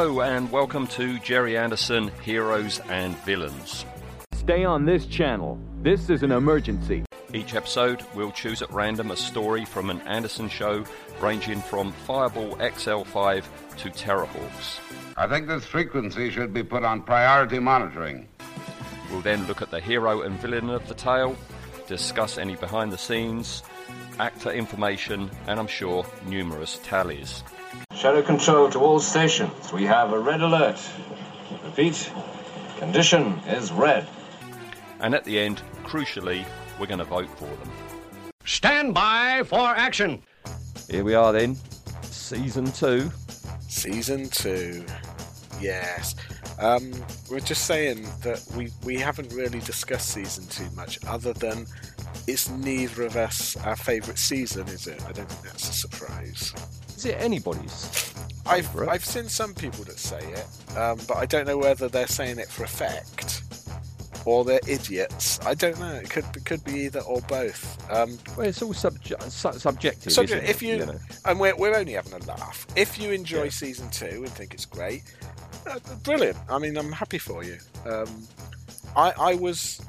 Hello and welcome to Gerry Anderson Heroes and Villains. Stay on this channel. This is an emergency. Each episode, we'll choose at random a story from an Anderson show ranging from Fireball XL5 to Terrahawks. I think this frequency should be put on priority monitoring. We'll then look at the hero and villain of the tale, discuss any behind the scenes, actor information, and I'm sure numerous tallies. Shadow control to all stations. We have a red alert. Repeat, condition is red. And at the end, crucially, we're going to vote for them. Stand by for action. Here we are then, season two. Season two. Yes. Um, we're just saying that we, we haven't really discussed season two much, other than it's neither of us our favourite season, is it? I don't think that's a surprise. Is it anybody's? I've favourite? I've seen some people that say it, um, but I don't know whether they're saying it for effect or they're idiots. I don't know. It could it could be either or both. Um, Well, it's all su- subjective. Subject- isn't it? if you, know. and we're, we're only having a laugh. If you enjoy Yeah. season two and think it's great, uh, brilliant. I mean, I'm happy for you. Um, I I was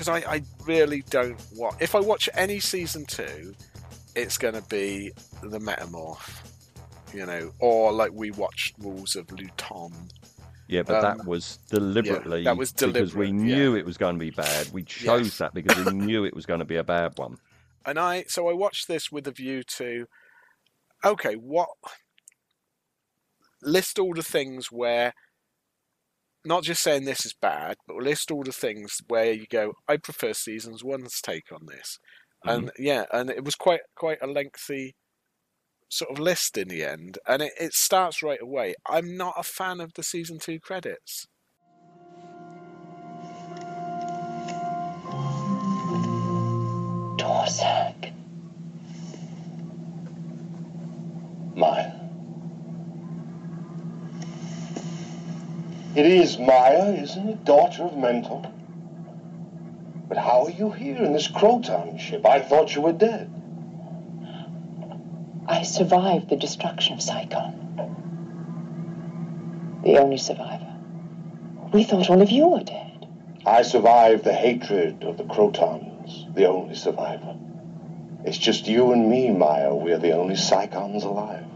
because I, I really don't want. If I watch any season two, it's going to be the Metamorph, you know, or like we watched Rules of Luton. Yeah, but Um, that was deliberately. Yeah, that was because we deliberate, knew it was going to be bad. We chose Yes. that because we knew it was going to be a bad one. and I so I watched this with a view to okay, what list all the things where not just saying this is bad, but list all the things where you go, I prefer seasons one's take on this. Mm-hmm. And yeah, and it was quite quite a lengthy sort of list in the end. And it, it starts right away. I'm not a fan of the season two credits. Dorzak. Maya. It is Maya, isn't it? Daughter of Mentor. But how are you here in this Croton ship? I thought you were dead. I survived the destruction of Psychon. The only survivor. We thought all of you were dead. I survived the hatred of the Crotons, the only survivor. It's just you and me, Maya. We're the only Psychons alive.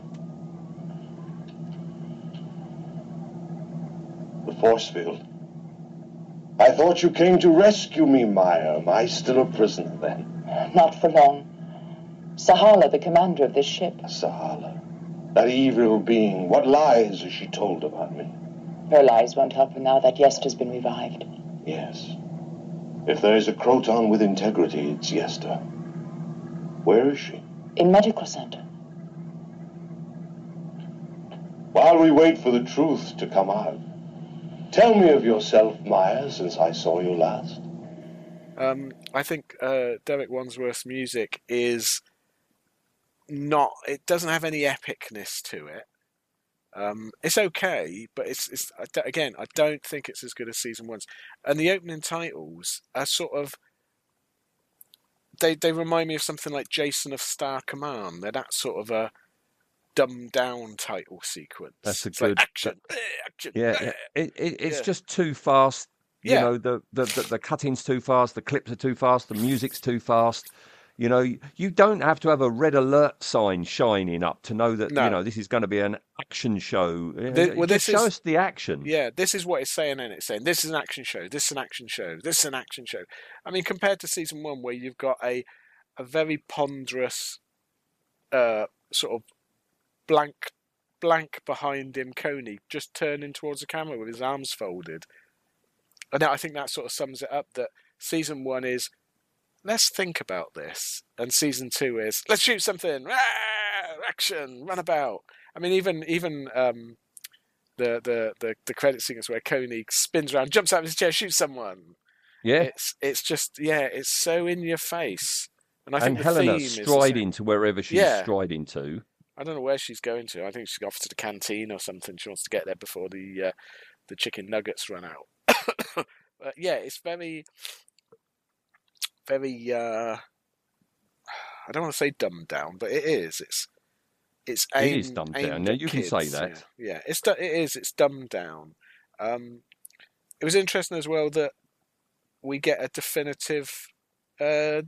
The force field. I thought you came to rescue me, Maya. Am I still a prisoner then? Not for long. Sahala, the commander of this ship, Sahala. That evil being. What lies has she told about me? her lies won't help her now that Yest has been revived. Yes. If there is a Croton with integrity, it's Yesta. Where is she? In medical center. While we wait for the truth to come out, tell me of yourself, Maya, since I saw you last. Um, I think uh, Derek Wadsworth's music is not. It doesn't have any epicness to it. Um, it's okay, but it's, it's again. I don't think it's as good as season one's. And the opening titles are sort of. They they remind me of something like Jason of Star Command. They're that sort of a dumbed down title sequence. That's a It's like good- action, eh, action. Yeah, eh. yeah. It, it, it's Yeah. just too fast. You Yeah. know, the, the, the, the cutting's too fast, the clips are too fast, the music's too fast. You know, you don't have to have a red alert sign shining up to know that, No. you know, this is going to be an action show. The- well, Just this show is- us the action. Yeah, this is what it's saying, and it's saying this is an action show, this is an action show, this is an action show. I mean, compared to season one, where you've got a a very ponderous, uh, sort of blank blank behind him, Koenig just turning towards the camera with his arms folded. And I think that sort of sums it up. That season one is let's think about this, and season two is let's shoot something, ah, action, run about. I mean, even even um, the the the the credit sequence where Koenig spins around, jumps out of his chair, shoots someone. Yeah. It's it's just yeah, it's so in your face. And I and think the Helena theme is the striding to wherever she's Yeah. striding to. I don't know where she's going to. I think she's off to the canteen or something. She wants to get there before the uh, the chicken nuggets run out. but yeah, it's very very uh I don't want to say dumbed down, but it is. It's it's It aimed, is dumbed aimed down. Now, you can say kids, that. Yeah, yeah. it's it is. It's dumbed down. Um, it was interesting as well that we get a definitive uh,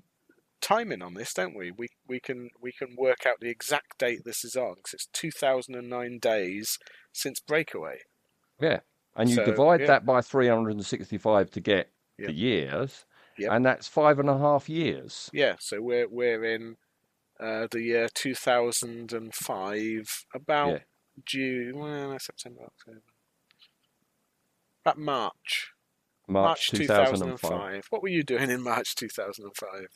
timing on this, don't we? We we can we can work out the exact date this is on because it's 2009 days since Breakaway. Yeah. And you So, divide yeah. that by 365 to get Yep. the years, Yep. and that's five and a half years. Yeah, so we're we're in uh, the year 2005, about Yeah. June, well, September, October, about March. March, 2005. What were you doing in March 2005?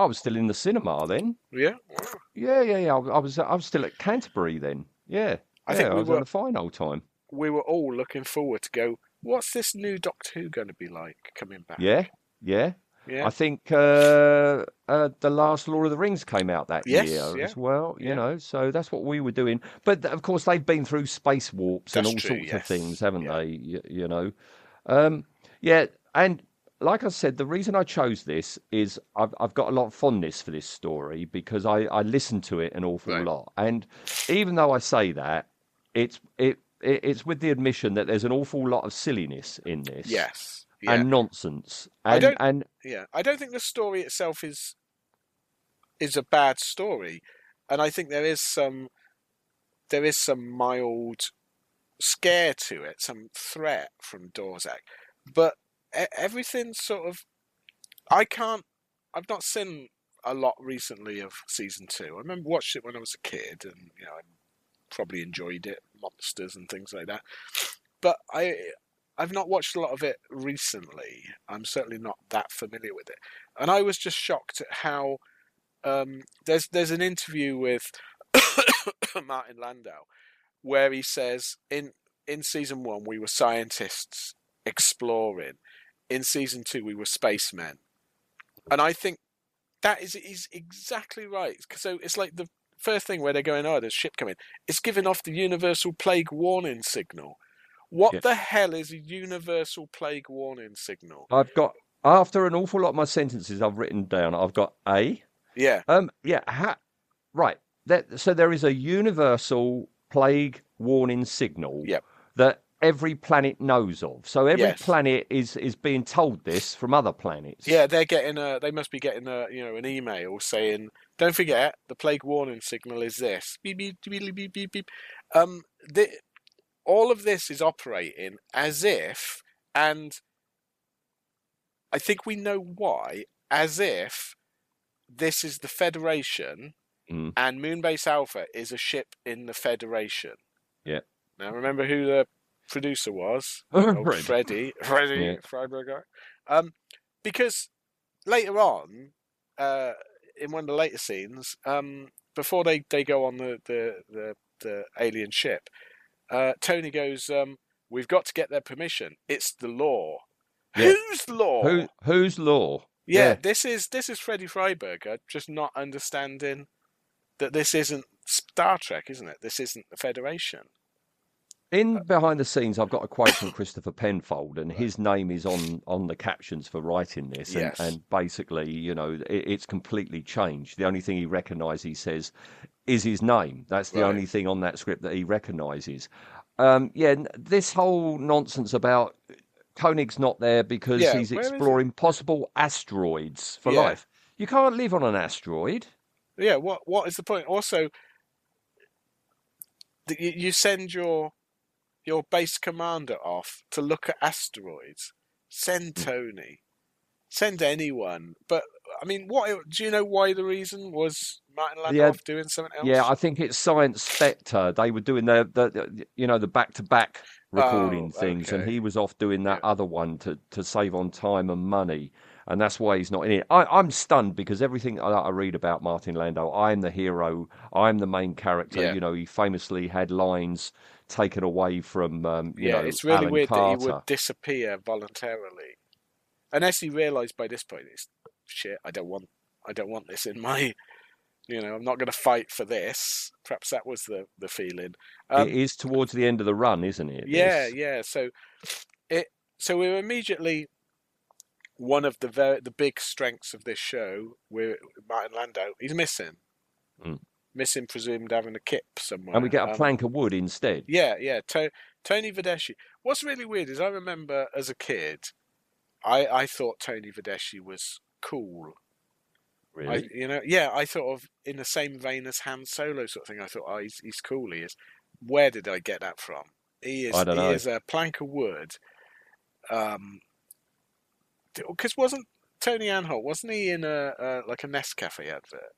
I was still in the cinema then. Yeah, Yeah, yeah, yeah. I I was, I was still at Canterbury then. Yeah. I yeah, think I we was were- on a fine old time. we were all looking forward to go. What's this new Doctor Who going to be like coming back? Yeah, yeah. yeah. I think uh, uh, the last Lord of the Rings came out that Yes, year yeah. as well. You Yeah. know, so that's what we were doing. But of course, they've been through space warps and all true, sorts yes. of things, haven't they? You, you know, um, yeah. And like I said, the reason I chose this is I've I've got a lot of fondness for this story because I I listened to it an awful Right. lot, and even though I say that, it's it. it- It's with the admission that there's an awful lot of silliness in this, yes. Yeah. and nonsense, I and don't- and yeah. I don't think the story itself is is a bad story, and I think there is some there is some mild scare to it, some threat from Dorzak, but everything sort of I can't. I've not seen a lot recently of season two. I remember watched it when I was a kid, and you know, I probably enjoyed it, monsters and things like that. But I, I've not watched a lot of it recently. I'm certainly not that familiar with it, and I was just shocked at how um, there's there's an interview with Martin Landau where he says in in season one we were scientists exploring, in season two we were spacemen, and I think that is is exactly right. So it's like the first thing where they're going, oh, there's a ship coming. It's giving off the universal plague warning signal. What Yeah. the hell is a universal plague warning signal? I've got after an awful lot of my sentences I've written down. I've got a Yeah, um yeah ha, right. That so there is a universal plague warning signal Yep. that every planet knows of. So every Yes. planet is is being told this from other planets. yeah, they're getting a. They must be getting a, you know, an email saying, "Don't forget, the plague warning signal is this." Beep beep beep beep beep beep. Um, the, all of this is operating as if, and I think we know why, as if this is the Federation, Mm. and Moonbase Alpha is a ship in the Federation. Yeah. Now remember who the producer was? Oh, Fred. Freddie, Freddie Yeah. Freiberger. Um, because later on, uh, in one of the later scenes, um, before they, they go on the, the, the, the alien ship, uh, Tony goes, um, "We've got to get their permission. It's the law." Yeah. Whose law? Who whose law? yeah, yeah. this is this is Freddie Freiberger just not understanding that this isn't Star Trek, isn't it? This isn't the Federation. In behind the scenes, I've got a quote from Christopher Penfold, and his name is on on the captions for writing this. And, Yes. and basically, you know, it, it's completely changed. The only thing he recognises, he says, is his name. That's the Right. only thing on that script that he recognises. Um, yeah, this whole nonsense about Koenig's not there because Yeah, he's where is he? exploring possible asteroids for Yeah. life. You can't live on an asteroid. Yeah, what what is the point? Also, you send your your base commander off to look at asteroids. Send Hmm. Tony. Send anyone. But I mean, what do you know? Why the reason was Martin Landau Yeah, doing something else? Yeah, I think it's Séance Spectre. They were doing the, the, the you know the back to back recording Oh, things, and he was off doing that Yeah. other one to to save on time and money, and that's why he's not in it. I, I'm stunned because everything I, I read about Martin Landau, I'm the hero, I'm the main character. Yeah. You know, he famously had lines taken away from um, you yeah, know it's really Alan weird Carter. that he would disappear voluntarily, unless he realised by this point, it's shit. I don't want, I don't want this in my, you know, I'm not going to fight for this. Perhaps that was the the feeling. Um, it is towards the end of the run, isn't it? yeah, yeah. So it, so we're immediately one of the very the big strengths of this show. We're Martin Landau. He's missing. Mm. Missing, presumed having a kip somewhere. and we get a Um, plank of wood instead. Yeah, yeah. To- Tony Verdeschi. What's really weird is I remember as a kid, I I thought Tony Verdeschi was cool. I, Really? you know, yeah, I thought of in the same vein as Han Solo sort of thing. I thought, oh, he's he's cool. He is. Where did I get that from? He is. I he know. is a plank of wood. Um, because wasn't Tony Anholt wasn't he in a, a like a Nescafe advert?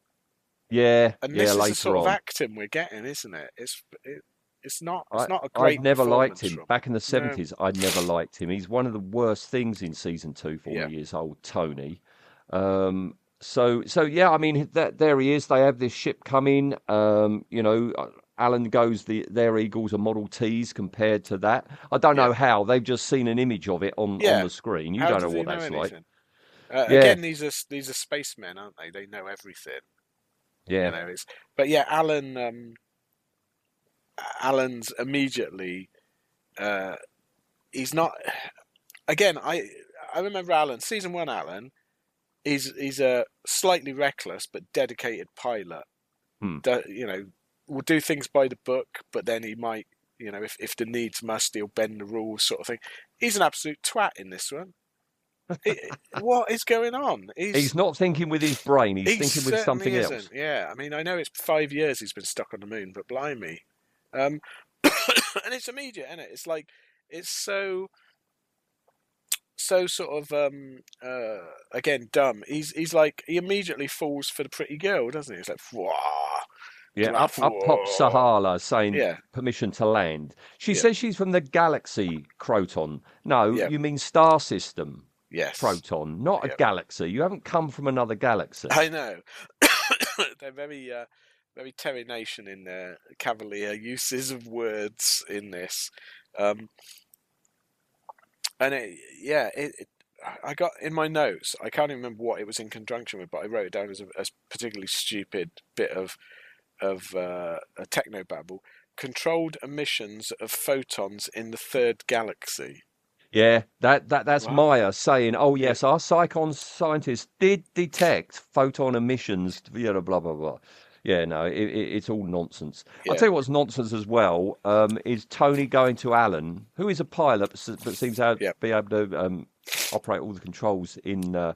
Yeah, And yeah. this is the sort on, of acting we're getting, isn't it? It's it, it's not it's I, not a great. I've never liked him. from- Back in the seventies, I never liked him. He's one of the worst things in season two for Yeah. Is old Tony. Um, so, so yeah. I mean, that there he is. They have this ship coming. Um, you know, uh, Alan goes. The their Eagles are Model Ts compared to that. I don't know how. They've just seen an image of it on Yeah. on the screen. You How don't know what that's like. Uh, Yeah. Again, these are these are spacemen, aren't they? They know everything. Yeah, You know, it's, but yeah, Alan. Um, Alan's immediately. Uh, he's not. Again, I I remember Alan season one. Alan, he's he's a slightly reckless but dedicated pilot. Hmm. Do- you know, will do things by the book, but then he might, you know, if if the needs must, he'll bend the rules, sort of thing. He's an absolute twat in this one. It- what is going on? he's not thinking with his brain. He's he thinking with something isn't. else. Yeah, I mean, I know it's five years he's been stuck on the moon, but blimey, um, and it's immediate, isn't it? It's like it's so, so sort of um, uh, again dumb. He's he's like he immediately falls for the pretty girl, doesn't he? It's like, Wah! Yeah, up, up pops. Sahala saying Yeah. permission to land. She Yeah. says she's from the galaxy Croton. No, Yeah. you mean star system yes, Croton, not Yeah. a galaxy. You haven't come from another galaxy. I know. They're very, uh, very Terry Nation in their cavalier uses of words in this, um, and it, yeah, it, it. I got in my notes. I can't even remember what it was in conjunction with, but I wrote it down as a, as particularly stupid bit of of uh, a techno babble. Controlled emissions of photons in the third galaxy. Yeah, that, that that's Wow. Maya saying, "Oh yes, our Psychon scientists did detect photon emissions." You know, blah blah blah. Yeah, no, it, it, it's all nonsense. I'll tell you what's nonsense as well um, is Tony going to Alan, who is a pilot but, but seems to Yeah. be able to um, operate all the controls in uh,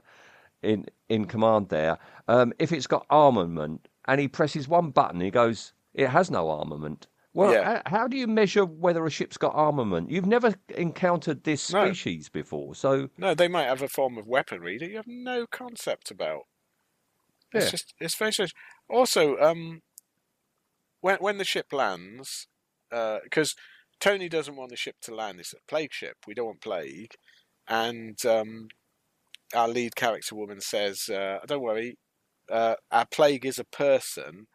in in command there. Um, if it's got armament and he presses one button, he goes, "It has no armament." Well, Yeah. how, how do you measure whether a ship's got armament? You've never encountered this No. species before, so No, they might have a form of weaponry that you have no concept about. It's Yeah. just it's very strange. Also, um, when when the ship lands, because Tony doesn't want the ship to land. It's a plague ship. We don't want plague, and um, our lead character woman says, uh, "Don't worry, uh, our plague is a person,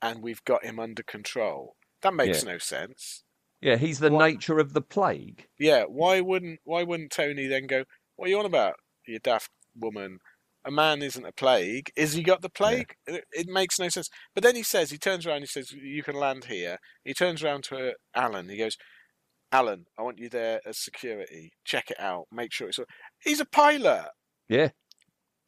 and we've got him under control." That makes no sense. yeah, he's the What- nature of the plague. Yeah, why wouldn't why wouldn't Tony then go? What are you on about, you daft woman? A man isn't a plague. Is he got the plague? It, it makes no sense. But then he says he turns around. He says you can land here. He turns around to uh, Alan. He goes, Alan, I want you there as security. Check it out. Make sure it's. all-" He's a pilot. Yeah,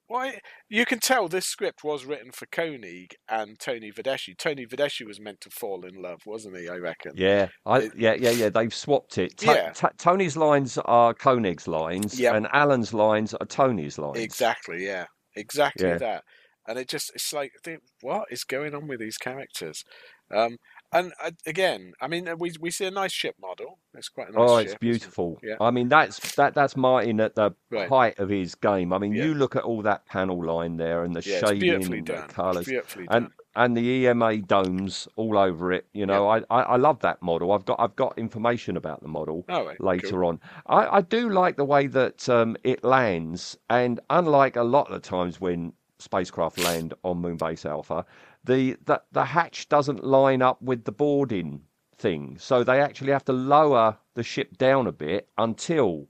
Why? You can tell this script was written for Koenig and Tony Verdeschi. Tony Verdeschi was meant to fall in love, wasn't he? I reckon. yeah, I, It- yeah, yeah, yeah. They've swapped it. Ta- Yeah. Ta- Tony's lines are Koenig's lines, Yep. and Alan's lines are Tony's lines. Exactly, yeah. Exactly Yeah. that. And it just, it's like, what is going on with these characters? Um, and uh, again, I mean, we we see a nice ship model. It's quite a nice Oh, ship. it's isn't it? beautiful. Yeah. I mean, that's that that's Martin at the Right. height of his game. I mean, Yeah. you look at all that panel line there and the Yeah, shading and the colours. and and the EMA domes all over it. You know, I, I I love that model. I've got I've got information about the model Oh, right, later cool. on. I, I do like the way that um, it lands, and unlike a lot of the times when spacecraft land on Moonbase Alpha, the the, the hatch doesn't line up with the boarding thing, so they actually have to lower the ship down a bit until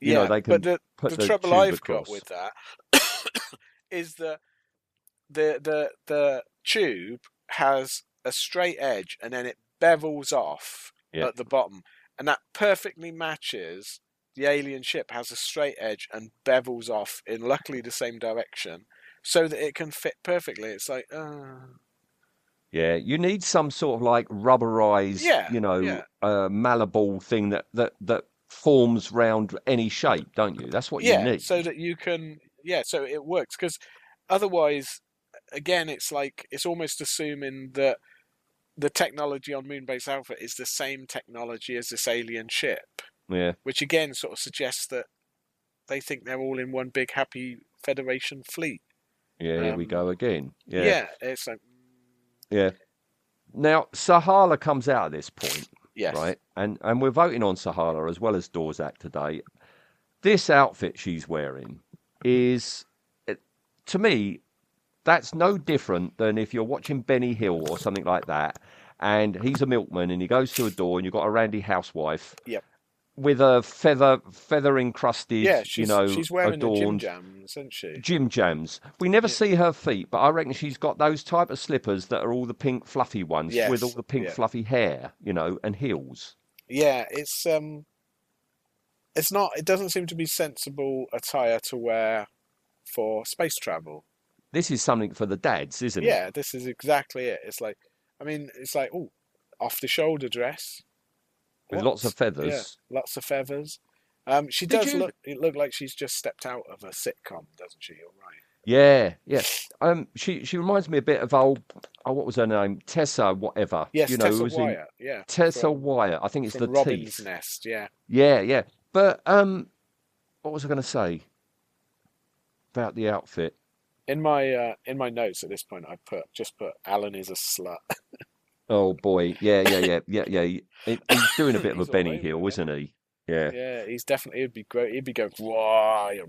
you yeah, know they can but the, put the the trouble I've across. got with that is that the the the tube has a straight edge and then it bevels off Yeah. at the bottom, and that perfectly matches the alien ship has a straight edge and bevels off in luckily the same direction, so that it can fit perfectly. It's like, uh, Yeah, you need some sort of like rubberized, Yeah, you know, yeah. uh, malleable thing that that that forms round any shape, don't you? That's what yeah, you need. so that you can, yeah, so it works because otherwise, again, it's like it's almost assuming that the technology on Moonbase Alpha is the same technology as this alien ship, yeah, which again sort of suggests that they think they're all in one big happy Federation fleet. Yeah. Here we Um, go again. Yeah, Yeah, it's like yeah. Now Sahala comes out at this point, yes, right? And and we're voting on Sahala as well as Dorzak today. This outfit she's wearing is, to me, that's no different than if you're watching Benny Hill or something like that, and he's a milkman and he goes to a door and you've got a randy housewife. Yep. With a feather feather encrusted, Yeah, she's you know, she's wearing the gym adorned jams, isn't she? gym jams. We never see her feet, but I reckon she's got those type of slippers that are all the pink fluffy ones Yes, with all the pink yeah. fluffy hair, you know, and heels. Yeah, it's um, it's not. It doesn't seem to be sensible attire to wear for space travel. This is something for the dads, isn't it? Yeah, this is exactly it. It's like, I mean, it's like, oh, off the shoulder dress With What? lots of feathers. Yeah, lots of feathers. Um, she Did does you- look. It look like she's just stepped out of a sitcom, doesn't she? You're right. Yeah, yeah. Um, she she reminds me a bit of old. Oh, what was her name? Tessa, whatever. Yes, you know, Tessa was in Wyatt. Yeah, Tessa from, Wyatt. I think it's from the Robin's teeth. Nest. Yeah. Yeah, yeah. But um, what was I going to say about the outfit? In my uh, in my notes at this point, I put just put Alan is a slut. Oh boy, yeah, yeah, yeah, yeah, yeah. He- He's doing a bit of a Benny Hill, isn't he? Yeah. yeah, he's definitely. He'd be great. He'd be going. Why?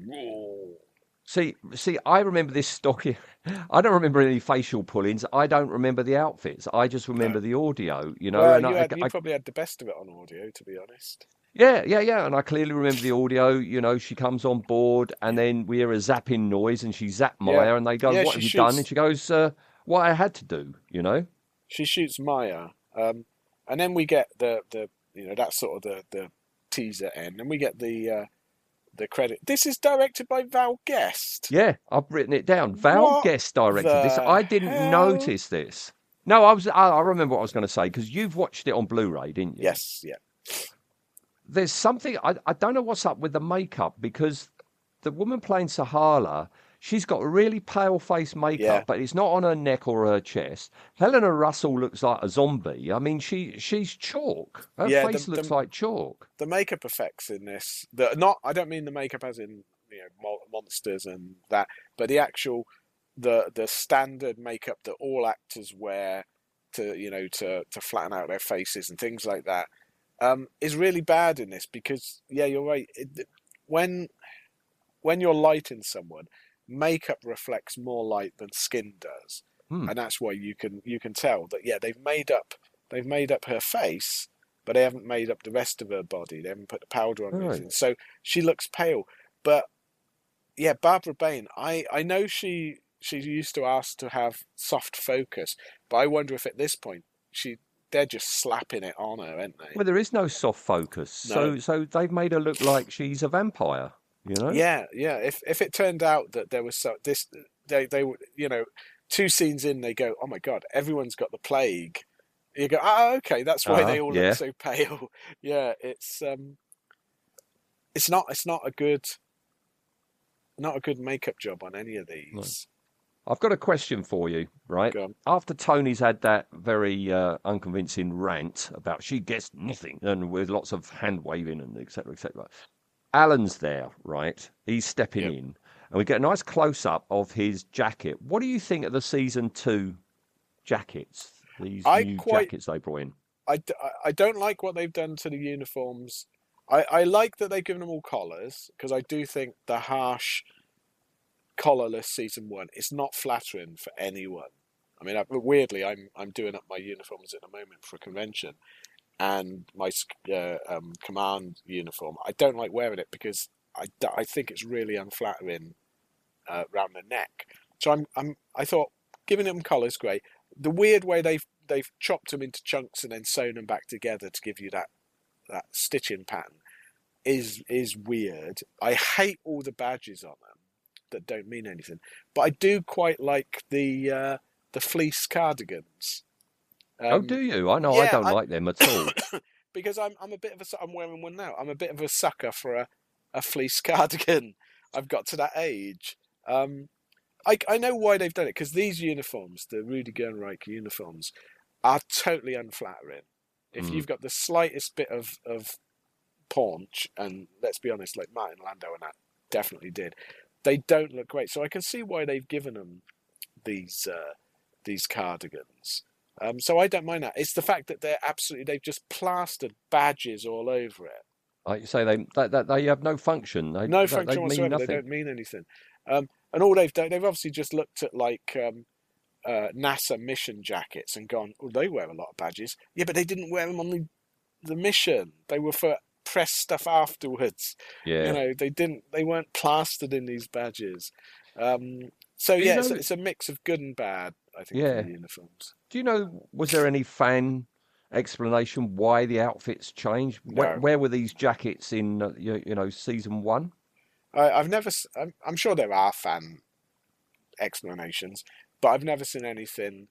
See, see, I remember this stocky. I don't remember any facial pull-ins. I don't remember the outfits. I just remember the audio. You know, well, and you, I, had, I- you probably had the best of it on audio, to be honest. yeah, yeah, yeah. And I clearly remember the audio. You know, she comes on board, and then we hear a zapping noise, and she zap Yeah. Maya, and they go, Yeah, "What have you done?" And she goes, uh, "What I had to do." You know. She shoots Maya, um, and then we get the the you know that's sort of the the teaser end, and we get the uh, the credit. This is directed by Val Guest. Yeah, I've written it down. Val What Guest directed this. I didn't hell? notice this. No, I was. I, I remember what I was going to say because you've watched it on Blu-ray, didn't you? Yes, yeah. there's something I, I don't know what's up with the makeup because the woman playing Sahala, she's got a really pale face makeup, Yeah. but it's not on her neck or her chest. Helena Russell looks like a zombie. I mean, she she's chalk. Her Yeah, the- face looks the- like chalk. The makeup effects in this, the not I don't mean the makeup as in you know monsters and that, but the actual the the standard makeup that all actors wear to you know to to flatten out their faces and things like that um, is really bad in this because yeah you're right it, when when you're lighting someone makeup reflects more light than skin does. Hmm. and that's why you can you can tell that yeah they've made up they've made up her face but they haven't made up the rest of her body. They haven't put the powder on Right. anything so she looks pale. But yeah barbara bain i i know she she used to ask to have soft focus but i wonder if at this point she they're just slapping it on her aren't they? Well, there is no soft focus, so so they've made her look like she's a vampire. You know? Yeah, yeah. If if it turned out that there was so this, they they would you know, two scenes in they go, oh my god, everyone's got the plague. You go, oh okay, that's why they Uh-huh, all yeah. look so pale. yeah, it's um, it's not it's not a good, not a good makeup job on any of these. I've got a question for you, right? After Tony's had that very uh, unconvincing rant about she gets nothing and with lots of hand waving and et cetera, et cetera, Alan's there, right? He's stepping Yep. in and we get a nice close up of his jacket. What do you think of the season two jackets? These I new quite- jackets they brought in. I, I don't like what they've done to the uniforms. I, I like that they've given them all collars because I do think the harsh collarless season one is not flattering for anyone. I mean, I, weirdly, I'm I'm doing up my uniforms at the moment for a convention, and my uh, um, command uniform. I don't like wearing it because I, I think it's really unflattering uh, around the neck. So I'm I'm I thought giving them colours great. The weird way they've they've chopped them into chunks and then sewn them back together to give you that that stitching pattern is is weird. I hate all the badges on them that don't mean anything, but I do quite like the uh, the fleece cardigans. Oh, Um, do you? I know I don't I- like them at all. because I'm I'm a bit of a I'm wearing one now. I'm a bit of a sucker for a, a fleece cardigan. I've got to that age. Um, I I know why they've done it because these uniforms, the Rudy Gernreich uniforms, are totally unflattering. If Mm. you've got the slightest bit of of paunch, and let's be honest, like Martin Landau and that definitely did, they don't look great. So I can see why they've given them these uh, these cardigans. Um, so I don't mind that. It's the fact that they're absolutely they've just plastered badges all over it. Like you say, they that, that they have no function. They, No function they whatsoever. They don't mean anything. Um, and all they've done, they've obviously just looked at like um, uh, NASA mission jackets and gone, "Oh, they wear a lot of badges." Yeah, but they didn't wear them on the the mission. They were for press stuff afterwards. Yeah. You know, they didn't. They weren't plastered in these badges. Um, so yeah, it's, know- it's a mix of good and bad. I think Yeah. uniforms. Do you know? Was there any fan explanation why the outfits changed? Where, No. where were these jackets in? Uh, you, you know, season one. I, I've never. I'm, I'm sure there are fan explanations, but I've never seen anything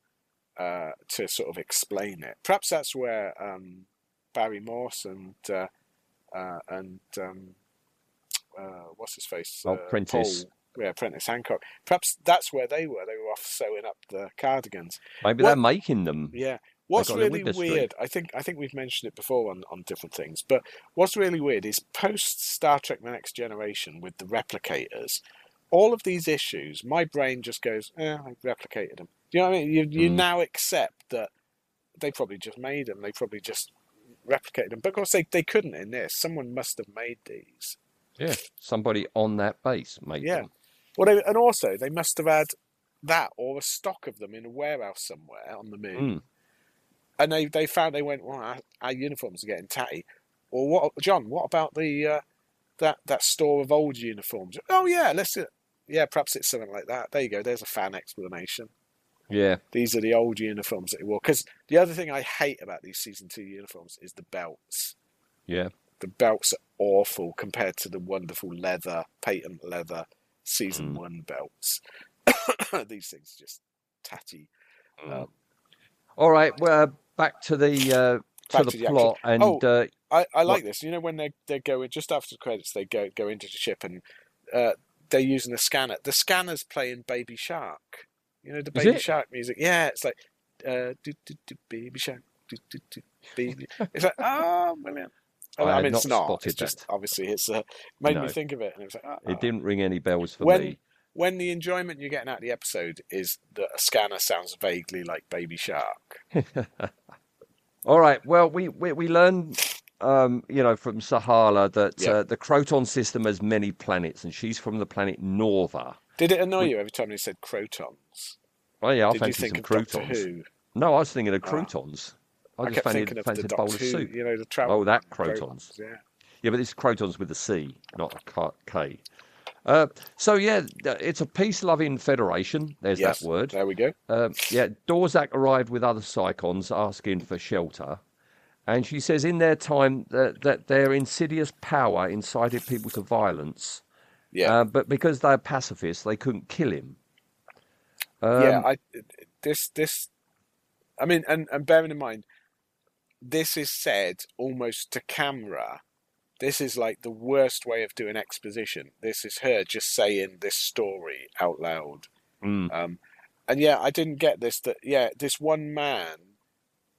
uh, to sort of explain it. Perhaps that's where um, Barry Morse and uh, uh, and um, uh, what's his face? Oh, uh, Prentice. Paul, yeah, Prentice Hancock. Perhaps that's where they were. They were off sewing up the cardigans. Maybe What- they're making them. Yeah. What's really weird, I think I think we've mentioned it before on, on different things, but what's really weird is post Star Trek The Next Generation with the replicators, all of these issues, my brain just goes, eh, I replicated them. Do you know what I mean? You, you Mm. now accept that they probably just made them, they probably just replicated them. But of course, they, they couldn't in this. Someone must have made these. Yeah, somebody on that base made Yeah. them. Well, they, and also, they must have had that or a stock of them in a warehouse somewhere on the moon. Mm. And they, they found they went, well, our, our uniforms are getting tatty. Well, what, John? What about the uh, that that store of old uniforms? Oh yeah, let's yeah, perhaps it's something like that. There you go. There's a fan explanation. Yeah, These are the old uniforms that he wore. Because the other thing I hate about these season two uniforms is the belts. yeah. The belts are awful compared to the wonderful leather, patent leather season Mm. one belts. these things are just tatty. Mm. Um, All right. Well, back to the uh, to Back the to the action. plot, and Oh, uh, I, I like What? this. You know when they they go in just after the credits, they go go into the ship and uh, they're using the scanner. The scanner's playing Baby Shark. You know the Baby? Shark music. Yeah, it's like uh, do, do, do, Baby Shark. Do, do, do, baby. It's like oh, brilliant. I I, mean, it's not not. spotted It's just that. obviously it's uh, made No. me think of it, and it was like oh, it didn't ring any bells for when me. when the enjoyment you're getting out of the episode is that a scanner sounds vaguely like Baby Shark. All right. Well, we we, we learned, um, you know, from Sahala that Yeah. uh, the Croton system has many planets, and she's from the planet Norva. Did it annoy you every time they said crotons? Oh yeah, I Did you think of. Who? No, I was thinking of Ah. I, I, just kept fancied, thinking of the fancied a bowl of soup. you know, the travel. Oh, that crotons. Yeah. Yeah, but it's crotons with a C, not a K. Uh, so yeah, it's a peace-loving federation. There's Yes. that word. There we go. Um, yeah, Dorzak arrived with other Psychons asking for shelter. And she says in their time that, that their insidious power incited people to violence. Yeah. Uh, but because they're pacifists, they couldn't kill him. Um, yeah. I this this. I mean, and and bearing in mind, this is said almost to camera. This is like the worst way of doing exposition. This is her just saying this story out loud. mm, Um, and yeah, I didn't get this. That yeah, this one man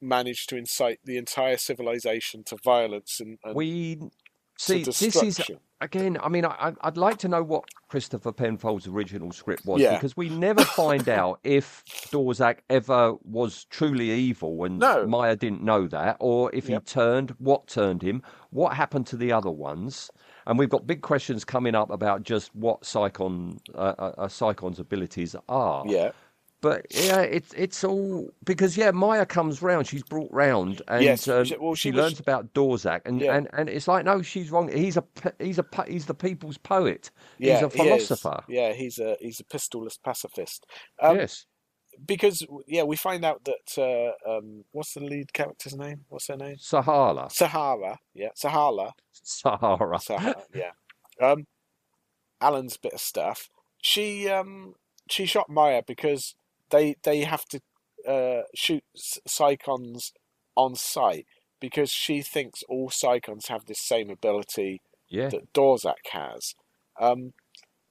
managed to incite the entire civilization to violence and, and we to see this is destruction. Again. I mean, I, I'd like to know what Christopher Penfold's original script was Yeah. because we never find out if Dorzak ever was truly evil and No. Maya didn't know that, or if Yep. he turned, what turned him, what happened to the other ones. And we've got big questions coming up about just what Psychon, uh, uh, uh, Psychon's abilities are. Yeah. But yeah, it's it's all because yeah, Maya comes round. She's brought round, and Yes, um, she- well, she, she was- learns about Dorzak, and, Yeah. and and it's like no, she's wrong. He's a he's a he's the people's poet. Yeah, he's a he philosopher. Yeah, he's a he's a pistolless pacifist. Um, yes, because yeah, we find out that uh, um, what's the lead character's name? What's her name? Sahara, Sahara. Yeah, Sahala. Sahara. Sahara. yeah. Um, Alan's bit of stuff. She um she shot Maya because they they have to uh, shoot Psychons on sight because she thinks all Psychons have this same ability Yeah. that Dorzak has. Um,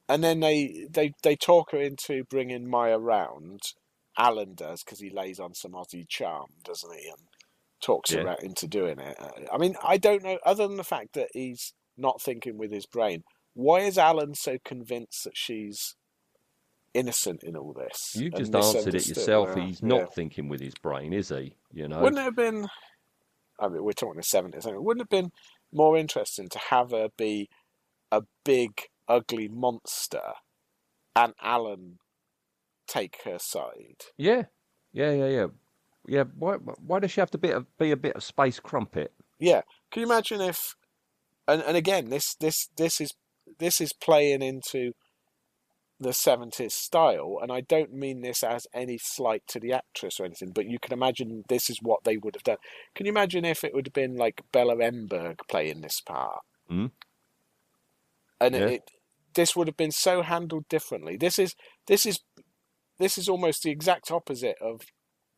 and then they, they they talk her into bringing Maya round. Alan does because he lays on some Aussie charm, doesn't he? And talks Yeah. her out into doing it. Uh, I mean, I don't know. Other than the fact that he's not thinking with his brain, why is Alan so convinced that she's innocent in all this? You and just answered it yourself. He's not yeah. thinking with his brain, is he? You know. Wouldn't it have been? I mean, we're talking the seventies. Wouldn't have been more interesting to have her be a big, ugly monster, and Alan take her side? Yeah, yeah, yeah, yeah, yeah. Why? Why does she have to be a, be a bit of space crumpet? Yeah. Can you imagine if? And and again, this this this is this is playing into the seventies style, and I don't mean this as any slight to the actress or anything, but you can imagine this is what they would have done. Can you imagine if it would have been like Bella Emberg playing this part? Mm. And Yeah. it, it this would have been so handled differently. This is this is this is almost the exact opposite of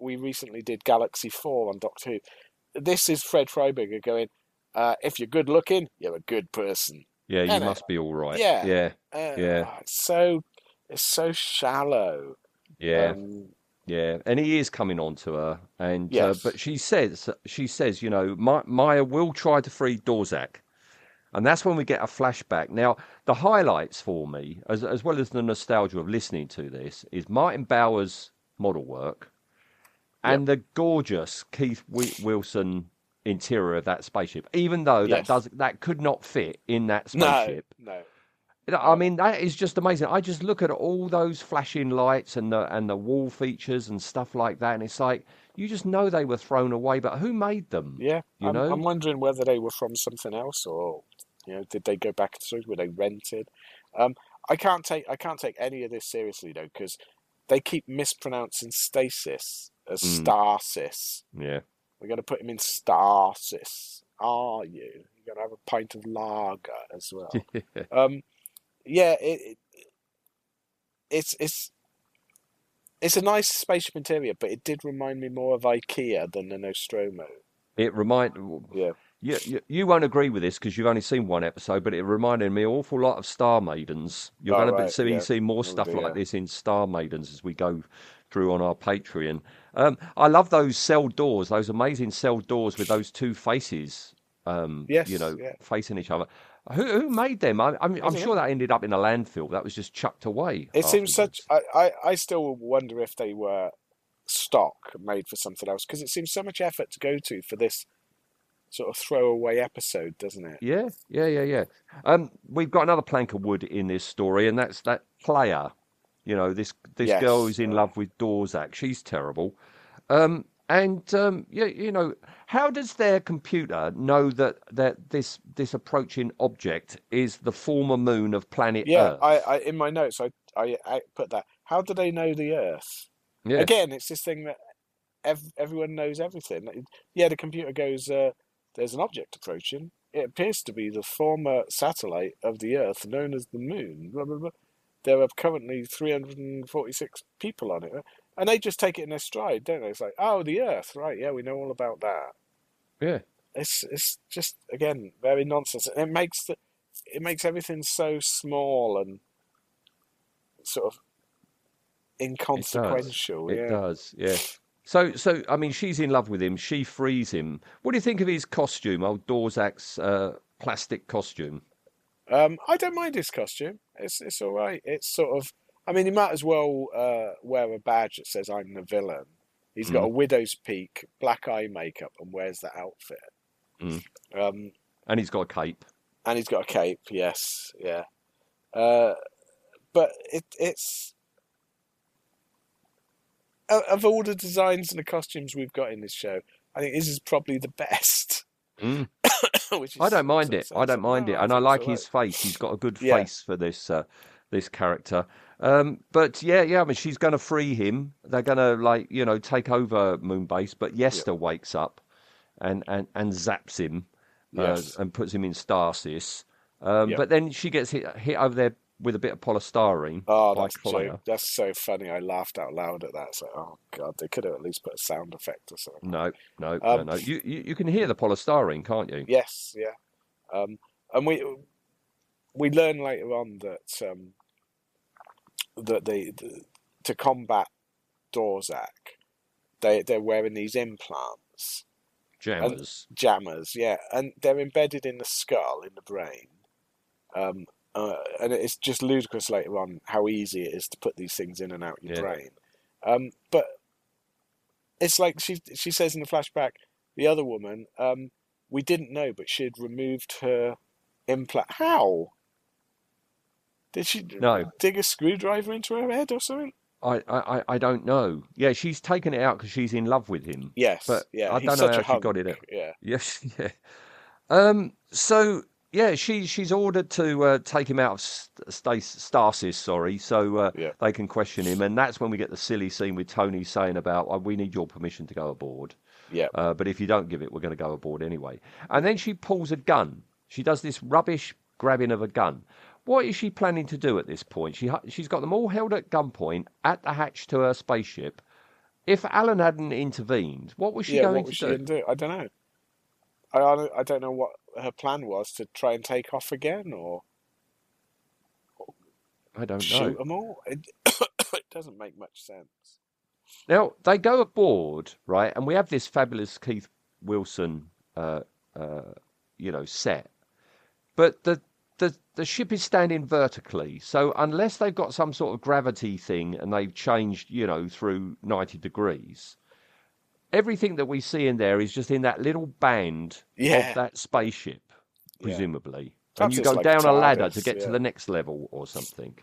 we recently did Galaxy Four on Doctor Who. This is Fred Freiberger going, uh, if you're good looking, you're a good person. Yeah, you Ain't it? must be all right. Yeah. yeah, Uh, Yeah. It's so it's so shallow. yeah. Um, Yeah, and he is coming on to her, and Yes. uh, but she says she says you know Ma- Maya will try to free Dorzak, and that's when we get a flashback. Now the highlights for me, as as well as the nostalgia of listening to this, is Martin Bower's model work, and the gorgeous Keith Wilson interior of that spaceship. Even though that does that could not fit in that spaceship. no. Know, I mean, that is just amazing. I just look at all those flashing lights and the and the wall features and stuff like that, and it's like you just know they were thrown away. But who made them? Yeah, You I'm, know? I'm wondering whether they were from something else or you know did they go back to? Were they rented? Um, I can't take I can't take any of this seriously though because they keep mispronouncing stasis as Mm. stasis. Yeah, We're going to put him in stasis. Are you? You're going to have a pint of lager as well. um, yeah, it, it, it's it's it's a nice spaceship interior, but it did remind me more of IKEA than the Nostromo. it remind. Yeah. You, you, you won't agree with this because you've only seen one episode, but it reminded me an awful lot of Star Maidens. You're Oh, going to right, see yeah. see more Oh, stuff dear. like this in Star Maidens as we go through on our Patreon. Um, I love those cell doors, those amazing cell doors with those two faces. Um, Yes, you know, yeah. facing each other. Who, who made them? I, I'm sure that ended up in a landfill. That was just chucked away. It seems such. I, I, I still wonder if they were stock made for something else because it seems so much effort to go to for this sort of throwaway episode, doesn't it? Yeah, yeah, yeah, yeah. Um, we've got another plank of wood in this story, and that's that player. You know, this this Yes, girl is in love with Dorzak. She's terrible. Um, and um, yeah, you know, how does their computer know that that this this approaching object is the former moon of planet Yeah, Earth? I, I in my notes I, I I put that. How do they know the Earth? yeah, Again, it's this thing that ev- everyone knows everything. Yeah, the computer goes. Uh, There's an object approaching. It appears to be the former satellite of the Earth known as the Moon. Blah, blah, blah. There are currently 346 people on it. And they just take it in their stride, don't they? It's like, oh, the Earth, right? Yeah, we know all about that. yeah. It's it's just again very nonsense. And it makes the it makes everything so small and sort of inconsequential. It yeah. does, yeah. So, so I mean, she's in love with him. She frees him. What do you think of his costume, old Dorzak's uh, plastic costume? Um, I don't mind his costume. It's it's all right. It's sort of. I mean, he might as well uh, wear a badge that says "I'm the villain." He's got Mm. a widow's peak, black eye makeup, and wears that outfit. Mm. Um, And he's got a cape. and he's got a cape. Yes, yeah. Uh, but it it's of all the designs and the costumes we've got in this show, I think this is probably the best. Mm. I don't mind it. I don't mind it, and I like his face. He's got a good Yeah. face for this uh, this character. Um, but yeah, yeah. I mean, she's going to free him. They're going to like you know take over Moonbase. But Yesta wakes up and and and zaps him uh, Yes. and puts him in stasis. Um, Yep. But then she gets hit hit over the with a bit of polystyrene Oh, that's so, that's so funny. I laughed out loud at that. It's like, oh god, they could have at least put a sound effect or something. No, no, Um, no, no. You, you you can hear the polystyrene, can't you? Yes, yeah. Um, and we we learn later on that um, that they the, to combat Dorzak, they they're wearing these implants, Jammers. jammers, yeah, and they're embedded in the skull in the brain. Um, uh, and it's just ludicrous later on how easy it is to put these things in and out your Yeah. brain. Um, but it's like she she says in the flashback, the other woman, um, we didn't know, but she had removed her implant. How? Did she No. dig a screwdriver into her head or something? I, I, I- don't know. Yeah, she's taken it out because she's in love with him. Yes. But yeah. I don't know how she got it out. Yeah. Yes, yeah. Um. So yeah, she she's ordered to uh, take him out of st- sta- stasis. Sorry, so uh, Yeah. they can question him, and that's when we get the silly scene with Tony saying about, oh, "We need your permission to go aboard." Yeah. Uh, but if you don't give it, we're going to go aboard anyway. And then she pulls a gun. She does this rubbish grabbing of a gun. What is she planning to do at this point? She she's got them all held at gunpoint at the hatch to her spaceship. If Alan hadn't intervened, what was she yeah. going What to do? do? I don't know. I I don't know what her plan was to try and take off again or I don't know. shoot them all. It, it doesn't make much sense. Now they go aboard, right, and we have this fabulous Keith Wilson, uh, uh, you know, set. But the the the ship is standing vertically, so unless they've got some sort of gravity thing and they've changed, you know, through ninety degrees, everything that we see in there is just in that little band Yeah. of that spaceship, presumably. Perhaps and you go like down a ladder to get to the next level or something.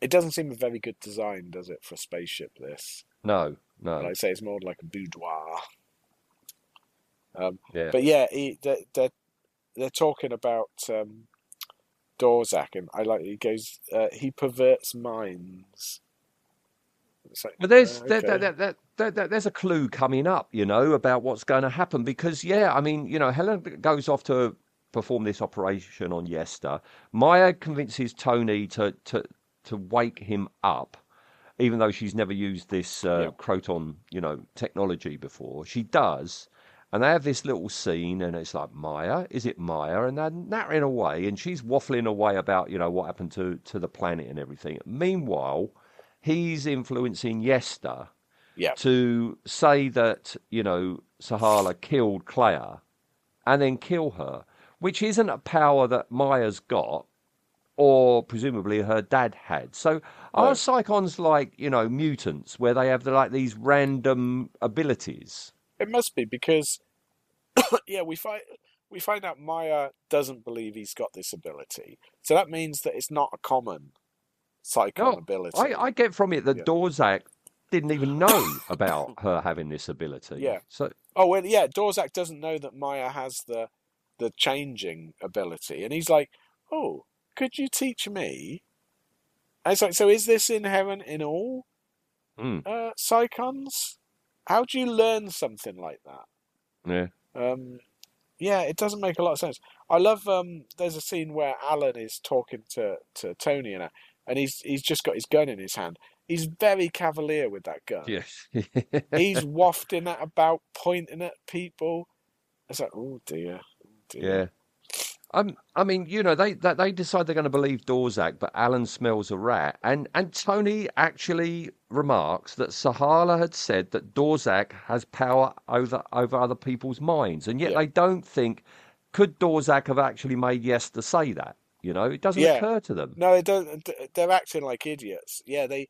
It doesn't seem a very good design, does it, for a spaceship? This, No, no. like I say, it's more like a boudoir. Um, yeah. But yeah, he, they're, they're they're talking about um, Dorzak, and I like he goes, uh, he perverts minds. It's like, But there's uh, okay. there, there, there, there- there- there's a clue coming up, you know, about what's going to happen because yeah, I mean, you know, Helen goes off to perform this operation on Yesta. Maya convinces Tony to to to wake him up, even though she's never used this uh, Yeah. Croton, you know, technology before. She does. And they have this little scene, and it's like Maya, is it Maya? And they're nattering away, and she's waffling away about you know what happened to to the planet and everything. Meanwhile, he's influencing Yesta yeah, to say that you know Sahala killed Claire and then kill her, which isn't a power that Maya's got, or presumably her dad had. So are No. Psychons like you know mutants where they have the, like these random abilities? it must be because yeah, we find we find out Maya doesn't believe he's got this ability, so that means that it's not a common Psychon No, ability. I, I get from it that Yeah. Dorzak didn't even know about her having this ability. Yeah. So Oh well, yeah. Dorzak doesn't know that Maya has the the changing ability, and he's like, "Oh, could you teach me?" And it's like, so is this inherent in all mm, uh, psychons? How do you learn something like that? yeah. Um, yeah, it doesn't make a lot of sense. I love. Um, there's a scene where Alan is talking to, to Tony and, and he's he's just got his gun in his hand. He's very cavalier with that gun. Yes. He's wafting that about, pointing at people. It's like, oh dear, oh dear. Yeah. Um, I mean, you know, they they, they decide they're going to believe Dorzak, but Alan smells a rat, and and Tony actually remarks that Sahala had said that Dorzak has power over over other people's minds, and yet Yeah. they don't think could Dorzak have actually made Yesta say that. You know, it doesn't Yeah. occur to them. No, they don't. They're acting like idiots. Yeah, they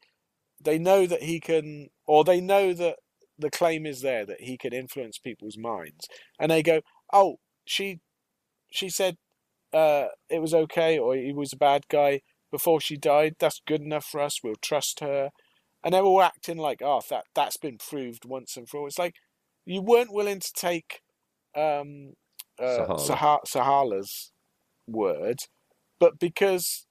they know that he can, or they know that the claim is there that he can influence people's minds, and they go, "Oh, she she said uh, it was okay, or he was a bad guy before she died. That's good enough for us. We'll trust her." And they're all acting like, "Oh, that that's been proved once and for all." It's like you weren't willing to take um, uh, Sahala. Sah- Sahala's word, but because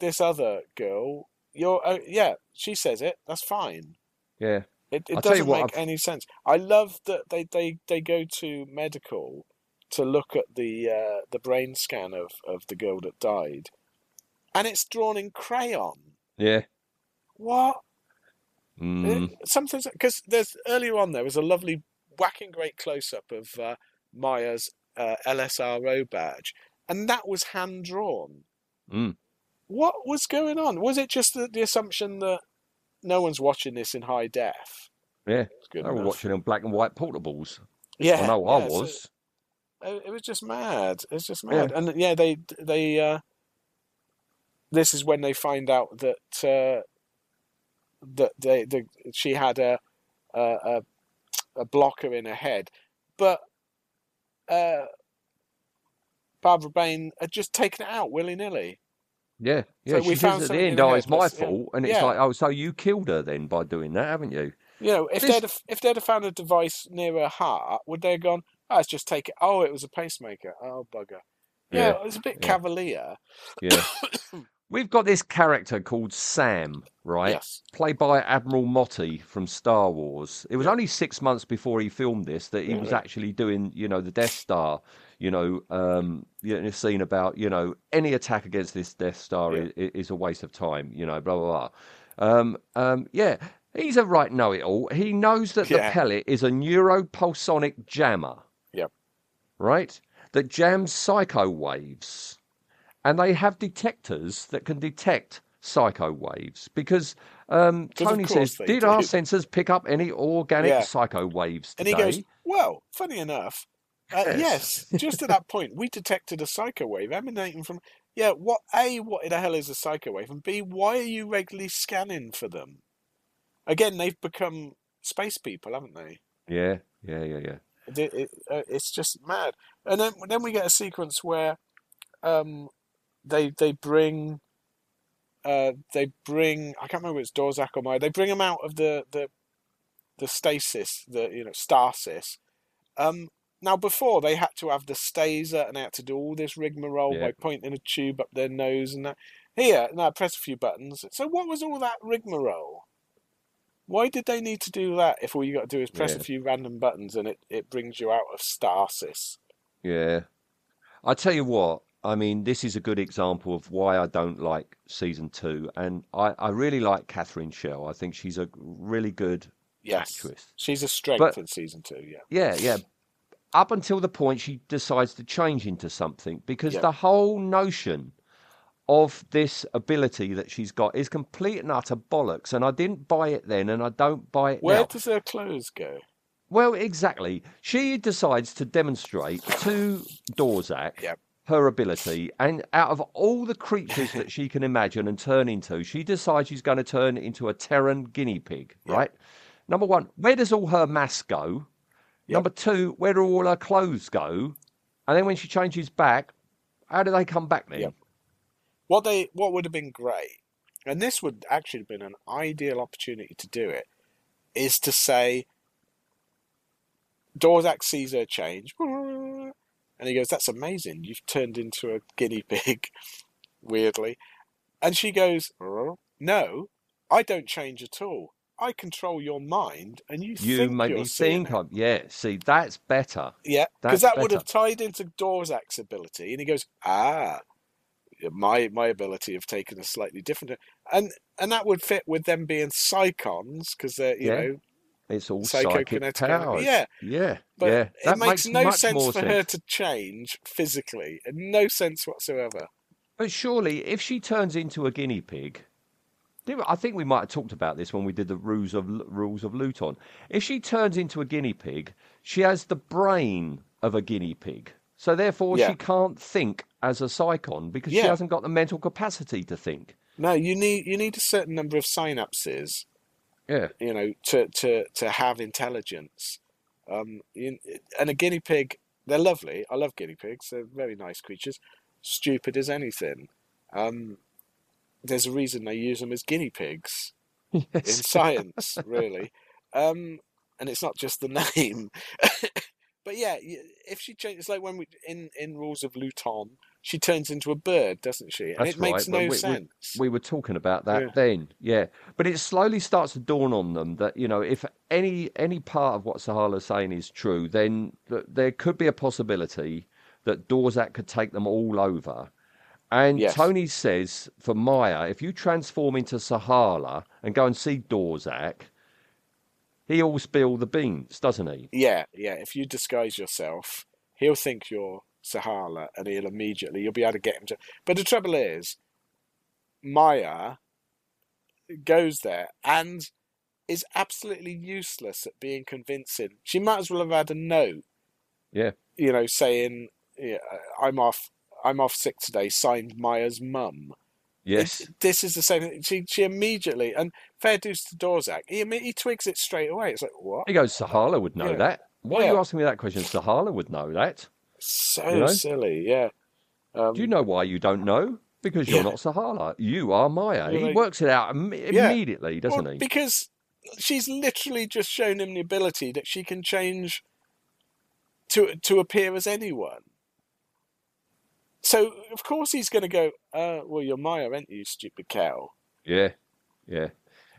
this other girl, you're uh, yeah, she says it. That's fine. Yeah. It, it I'll doesn't what, make I've- any sense. I love that they, they, they go to medical to look at the uh, the brain scan of, of the girl that died, and it's drawn in crayon. Yeah. What? Mm. Something because there's earlier on there was a lovely whacking great close up of uh, Maya's uh, LSRO badge, and that was hand drawn. Mm. What was going on? Was it just the, the assumption that no one's watching this in high def? Yeah. They were enough. watching on black and white portables. Yeah, I know I yeah, so- was. it, it was just mad. It's just Yeah. mad. And yeah, they they uh, this is when they find out that uh, that they the, she had a, a a a blocker in her head, but uh, Barbara Bain had just taken it out willy nilly. Yeah, yeah. So we she found says at the end, "Oh, it's my yeah. fault," and it's Yeah. like, "Oh, so you killed her then by doing that, haven't you?" You know, if This- they'd have, if they'd have found a device near her heart, would they have gone? Oh, just take it. Oh, it was a pacemaker. Oh, bugger. Yeah, Yeah, it was a bit cavalier. Yeah. We've got this character called Sam, right? Yes. Played by Admiral Motti from Star Wars. It was only six months before he filmed this that he was actually doing, you know, the Death Star. You know, um, you know, a scene about, you know, any attack against this Death Star Yeah. is, is a waste of time. You know, blah blah blah. Um, um, yeah, he's a right know-it-all. He knows that the pellet is a neuropulsonic jammer Yep. right? That jams psycho waves. And they have detectors that can detect psycho waves because um, Tony says, Did our sensors pick up any organic Yeah. psycho waves Today? And he goes, Well, funny enough, uh, yes, just at that point, we detected a psycho wave emanating from. Yeah, what A, what in the hell is a psycho wave? And B, why are you regularly scanning for them? Again, they've become space people, haven't they? Yeah, yeah, yeah, yeah. It, it, uh, it's just mad. And then then we get a sequence where um, they they bring uh, they bring I can't remember if it's Dorzak or Maya. They bring him out of the the the stasis, the you know stasis. Um, now before they had to have the staser and they had to do all this rigmarole Yeah. by pointing a tube up their nose and that. Here, now press a few buttons. So what was all that rigmarole? Why did they need to do that if all you got to do is press Yeah. a few random buttons and it, it brings you out of stasis? Yeah. I tell you what, I mean, this is a good example of why I don't like season two. And I, I really like Catherine Shell. I think she's a really good Yes. actress. She's a strength But- in season two, yeah. Yeah, yeah. Up until the point she decides to change into something because Yeah. the whole notion of this ability that she's got is complete and utter bollocks. And I didn't buy it then and I don't buy it now. Where now. does her clothes go? Well, exactly. She decides to demonstrate to Dorzak Yep. her ability, and out of all the creatures that she can imagine and turn into, she decides she's going to turn into a Terran guinea pig, right? Number one, where does all her mass go? Number two, where do all her clothes go? And then when she changes back, how do they come back then? Yep. What they what would have been great, and this would actually have been an ideal opportunity to do it, is to say Dorzak sees her change, and he goes, "That's amazing! You've turned into a guinea pig." Weirdly, and she goes, "No, I don't change at all. I control your mind, and you, You think make you're me seeing think it." I'm. Yeah, see, that's better. Yeah, because that would have tied into Dorzak's ability, and he goes, "Ah, my my ability of taking a slightly different," and and that would fit with them being psychons because they're you Yeah. know, It's all psychic Psychokinetic powers. Yeah. yeah, but yeah. it That makes, no sense for her to change physically, and no sense whatsoever. But surely, if she turns into a guinea pig, I think we might have talked about this when we did the rules of rules of Luton. If she turns into a guinea pig, she has the brain of a guinea pig, so therefore Yeah. she can't think as a psychon because she hasn't got the mental capacity to think. No, you need you need a certain number of synapses, Yeah, you know, to to to have intelligence. Um, you, and a guinea pig, they're lovely. I love guinea pigs. They're very nice creatures. Stupid as anything. Um, there's a reason they use them as guinea pigs in science, really. Um, and it's not just the name. but yeah, if she changes, it's like when we in in Rules of Luton, she turns into a bird, doesn't she? And That's it makes right. no We- we- sense. We were talking about that Yeah. then, yeah. But it slowly starts to dawn on them that you know, if any any part of what Sahala's saying is true, then th- there could be a possibility that Dorzak could take them all over, And Yes. Tony says for Maya, if you transform into Sahala and go and see Dorzak, he'll spill the beans, doesn't he? Yeah, yeah. If you disguise yourself, he'll think you're Sahala, and he'll immediately you'll be able to get him to. But the trouble is, Maya goes there and is absolutely useless at being convincing. She might as well have had a note, Yeah. you know, saying, yeah, "I'm off. I'm off sick today." Signed Maya's mum. Yes. It- this is the same. thing. She she immediately and fair dues to Dorzak. He he twigs it straight away. It's like what? He goes, Sahala would know Yeah. that. Why are you asking me that question? Sahala would know that. So You know? silly. Yeah. Um, Do you know why you don't know? Because you're Yeah. not Sahala. You are Maya. You're he like- works it out Im- Yeah. immediately, doesn't Well, he? Because she's literally just shown him the ability that she can change to to appear as anyone. So of course he's going to go. Uh, well, you're Maya, aren't you, stupid cow? Yeah, yeah.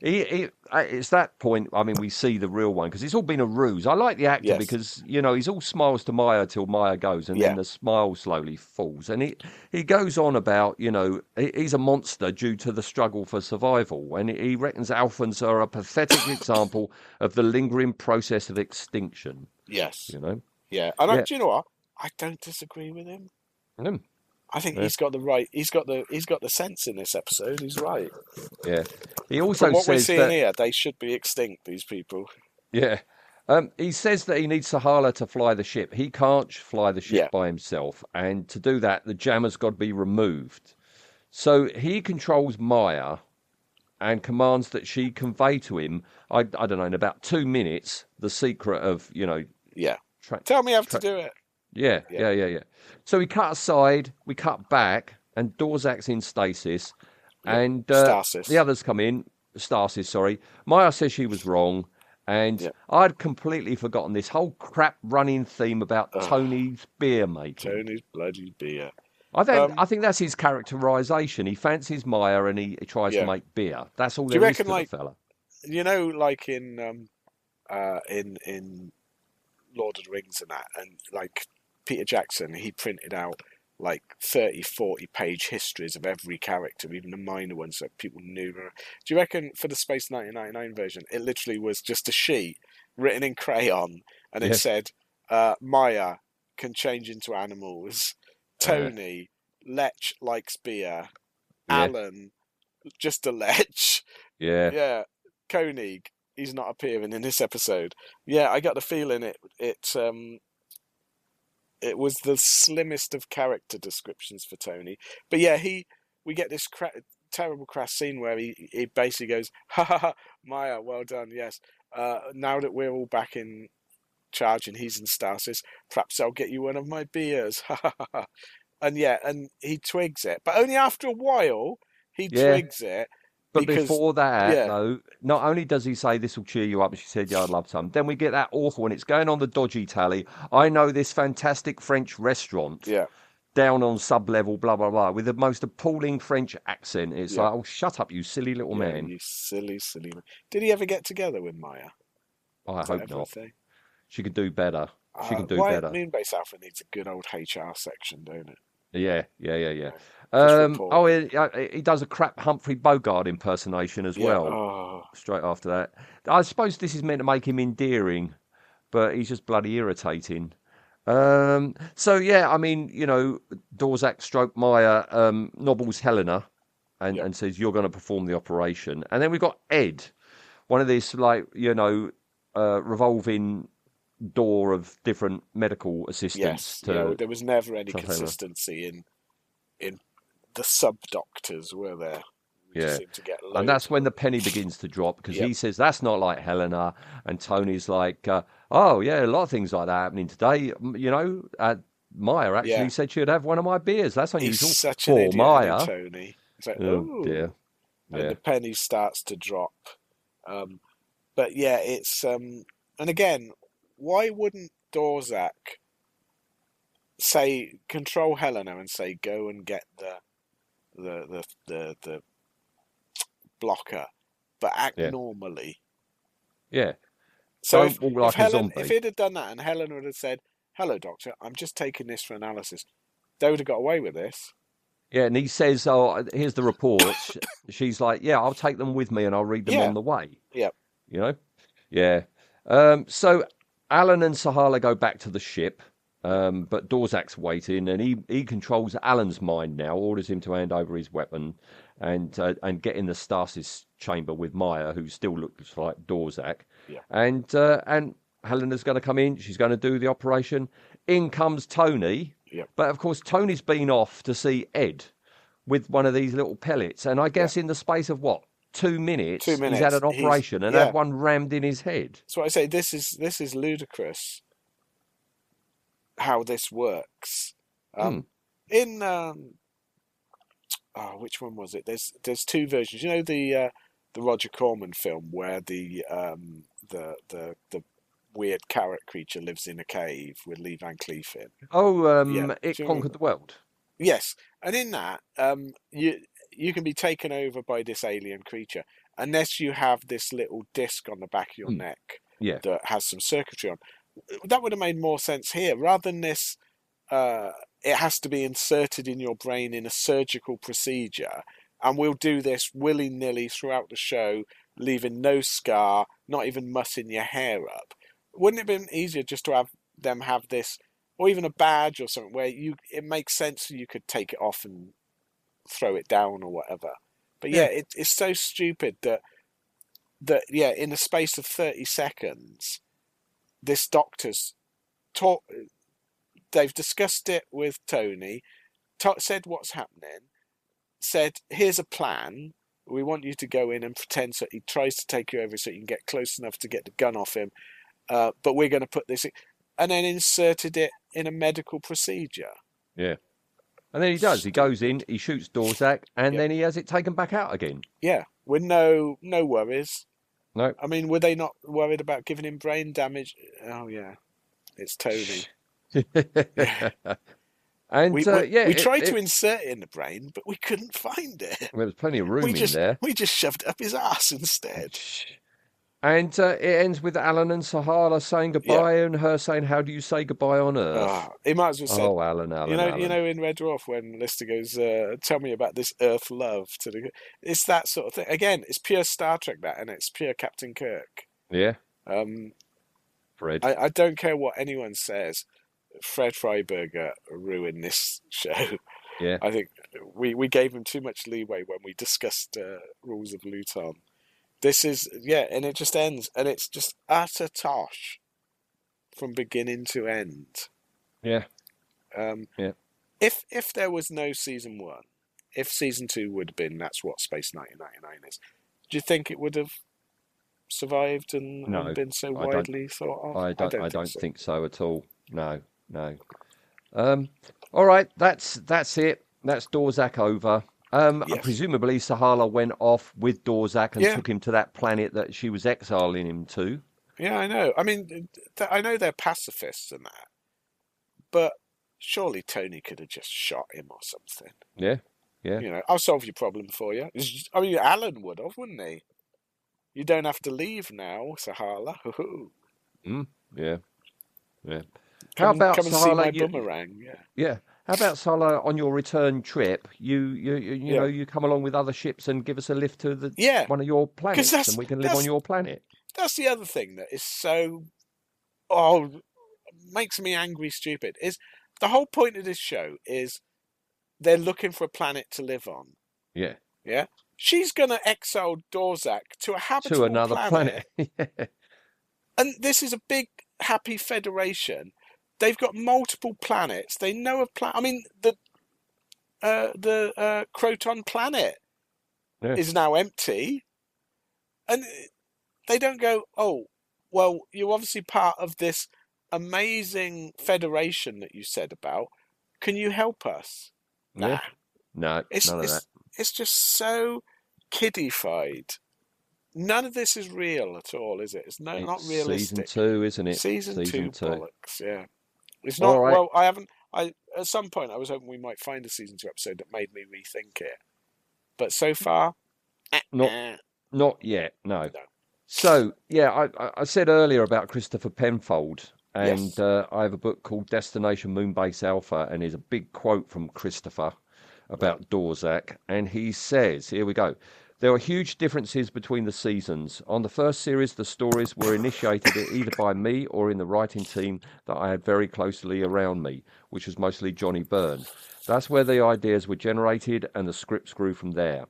He, he, it's that point. I mean, we see the real one because it's all been a ruse. I like the actor Yes. because you know he's all smiles to Maya till Maya goes, and Yeah. then the smile slowly falls. And he he goes on about you know he's a monster due to the struggle for survival, and he reckons Alphans are a pathetic example of the lingering process of extinction. Yes. You know. Yeah. And I, do you know what? I don't disagree with him. Mm, I think Yeah. he's got the right. He's got the. He's got the sense in this episode. He's right. yeah. He also From what we're seeing that here, they should be extinct. These people. Yeah. Um, he says that he needs Sahala to fly the ship. He can't fly the ship Yeah. by himself. And to do that, the jammer's got to be removed. So he controls Maya and commands that she convey to him, I, I don't know, in about two minutes, the secret of, you know, Yeah. tra- Tell me how to do it. Yeah, Yeah. yeah, yeah. So we cut aside, we cut back, and Dorzak's in stasis, and uh, Stasis. the others come in. Stasis, sorry. Maya says she was wrong, and Yeah. I'd completely forgotten this whole crap running theme about Ugh. Tony's beer making. Tony's bloody beer. I think Um, I think that's his characterization. He fancies Maya and he, he tries Yeah. to make beer. That's all Do you there is reckon, to like, the fella. you know, like in um, uh, in in Lord of the Rings and that, and like Peter Jackson, he printed out like 30, 40 page histories of every character, even the minor ones that people knew. Do you reckon for the Space 1999 version, it literally was just a sheet written in crayon, and it Yeah. said, uh, "Maya can change into animals." Tony Lech likes beer. Yeah. Alan, just a Lech. Yeah. Yeah, Koenig. He's not appearing in this episode. Yeah, I got the feeling it it um it was the slimmest of character descriptions for Tony. But yeah, he we get this cra- terrible crash scene where he he basically goes, "Ha ha ha, Maya, well done, yes. Uh, now that we're all back in charge and he's in stasis, perhaps I'll get you one of my beers." Ha ha ha, ha. And yeah, and he twigs it, but only after a while he Yeah. twigs it. But because- before that, yeah. though, not only does he say this will cheer you up, and she said, "Yeah, I'd love some." Then we get that awful, and it's going on the dodgy tally. I know this fantastic French restaurant Yeah. down on sub level, blah blah blah, with the most appalling French accent. It's Yeah. like, "Oh, shut up, you silly little Yeah, man." you silly, silly man. Did he ever get together with Maya? Oh, I hope not. thing? She could do better. She Uh, can do why, better. Moonbase Alpha needs a good old HR section, don't it? Yeah, yeah, yeah, yeah. Um, oh, he, uh, he does a crap Humphrey Bogart impersonation as Yeah. well. Oh, Straight after that, I suppose this is meant to make him endearing, but he's just bloody irritating. Um, so yeah, I mean, you know, Dorzak stroke Maya um, nobbles Helena, and, Yeah. and says you're going to perform the operation, and then we've got Ed, one of these like you know uh, revolving door of different medical assistants yes. to there was never any consistency in in the sub doctors, were there? We Yeah. to get And that's when the penny begins to drop because Yep. he says that's not like Helena, and Tony's like, uh, "Oh yeah, a lot of things like that happening today." You know, uh, Maya actually Yeah. said she'd have one of my beers. That's unusual He's such an for idiot, Maya. Tony. It's like, Oh "Ooh." dear, and yeah, the penny starts to drop. Um, but yeah, it's um, and again, why wouldn't Dorzak say control Helena and say go and get the the the the, the blocker, but act Yeah. normally. yeah, So Don't if, walk if like a Helen, zombie. if he'd have done that and Helen would have said, "Hello, doctor, I'm just taking this for analysis," they would have got away with this. Yeah, and he says, "Oh, here's the report." She's like, "Yeah, I'll take them with me and I'll read them Yeah. on the way." Yeah. You know, yeah. Um, so Alan and Sahala go back to the ship, um, but Dorzak's waiting, and he he controls Alan's mind now. Orders him to hand over his weapon, and uh, and get in the stasis chamber with Maya, who still looks like Dorzak. Yeah. And uh, and Helena's going to come in. She's going to do the operation. In comes Tony. Yep. But of course, Tony's been off to see Ed with one of these little pellets, and I guess in the space of what two minutes, Two minutes. he's had an he's- operation and yeah. had one rammed in his head. So I say this is this is ludicrous. How this works. Um, In um, oh, which one was it? There's there's two versions. You know the uh, the Roger Corman film where the um, the the the weird carrot creature lives in a cave with Lee Van Cleef in. Oh, um, Yeah, it conquered the world. Yes, and in that, um, you you can be taken over by this alien creature unless you have this little disc on the back of your Hmm. neck Yeah. that has some circuitry on. That would have made more sense here, rather than this. Uh, it has to be inserted in your brain in a surgical procedure, and we'll do this willy nilly throughout the show, leaving no scar, not even mussing your hair up. Wouldn't it have been easier just to have them have this or even a badge or something where you it makes sense you could take it off and throw it down or whatever. But yeah, it, it's so stupid that that yeah, in the space of thirty seconds, this doctor's taught. They've discussed it with Tony, ta said what's happening, said here's a plan. We want you to go in and pretend so he tries to take you over so you can get close enough to get the gun off him. Uh, but we're going to put this in, and then inserted it in a medical procedure. Yeah. And then he does. He goes in, he shoots Dorzak, and Yeah. then he has it taken back out again. Yeah, with no no worries. No. I mean, were they not worried about giving him brain damage? Oh yeah, it's Tony. and We, uh, we, yeah, we it- tried to it- insert it in the brain, but we couldn't find it. Well, there's plenty of room we in just there. we just shoved it up his ass instead. And uh, it ends with Alan and Sahala saying goodbye, and her saying, "How do you say goodbye on Earth?" Ah, he might as well say, oh, Alan, Alan, you know, Alan. you know, in Red Dwarf when Lister goes, uh, "Tell me about this Earth love." To the, it's that sort of thing. Again, it's pure Star Trek that, and it's pure Captain Kirk. yeah, Um, Fred. I, I don't care what anyone says. Fred Freiberger ruined this show. Yeah. I think we, we gave him too much leeway when we discussed uh, Rules of Luton. This is yeah, and it just ends, and it's just utter tosh from beginning to end. Yeah. Um, Yeah. If if there was no season one, if season two would have been that's what Space 1999 is, do you think it would have survived and, No, and been so widely thought of? I don't. I don't, so. think so at all. No, no. Um. All right. That's that's it. That's Dorzak over. Um. Yes. Presumably, Sahala went off with Dorzak and Yeah. took him to that planet that she was exiling him to. Yeah, I know. I mean, th- I know they're pacifists and that, but surely Tony could have just shot him or something. Yeah. Yeah. You know, I'll solve your problem for you. I mean, Alan would have, wouldn't he? You don't have to leave now, Sahala. Hoo-hoo. Yeah. Yeah. How Come, about come and see Sahala? my you- boomerang? Yeah. Yeah. How about Sahala on your return trip? You you you, you Yeah. know you come along with other ships and give us a lift to the Yeah. one of your planets, and we can live on your planet. That's the other thing that is so oh makes me angry stupid is the whole point of this show is they're looking for a planet to live on. Yeah. Yeah. She's gonna exile Dorzak to a habitable To another planet. and this is a big happy federation. They've got multiple planets. They know of plan. I mean, the uh, the uh, Croton planet Yeah. is now empty, and they don't go. Oh, well, you're obviously part of this amazing federation that you said about. Can you help us? Nah, Yeah. No, it's none of it's that. it's just so kiddified. None of this is real at all, is it? It's no, not It's realistic. Season two, isn't it? Season, two, two. bollocks. Yeah, it's not. right. Well, I haven't. I at some point I was hoping we might find a season two episode that made me rethink it, but so far, Not- eh. Not yet. No. No. So yeah, I, I- I said earlier about Christopher Penfold, and Yes. uh, I have a book called Destination Moonbase Alpha, and there's a big quote from Christopher. about Dorzak, and he says, here we go. There were huge differences between the seasons. On the first series, the stories were initiated either by me or in the writing team that I had very closely around me, which was mostly Johnny Byrne. That's where the ideas were generated and the scripts grew from there.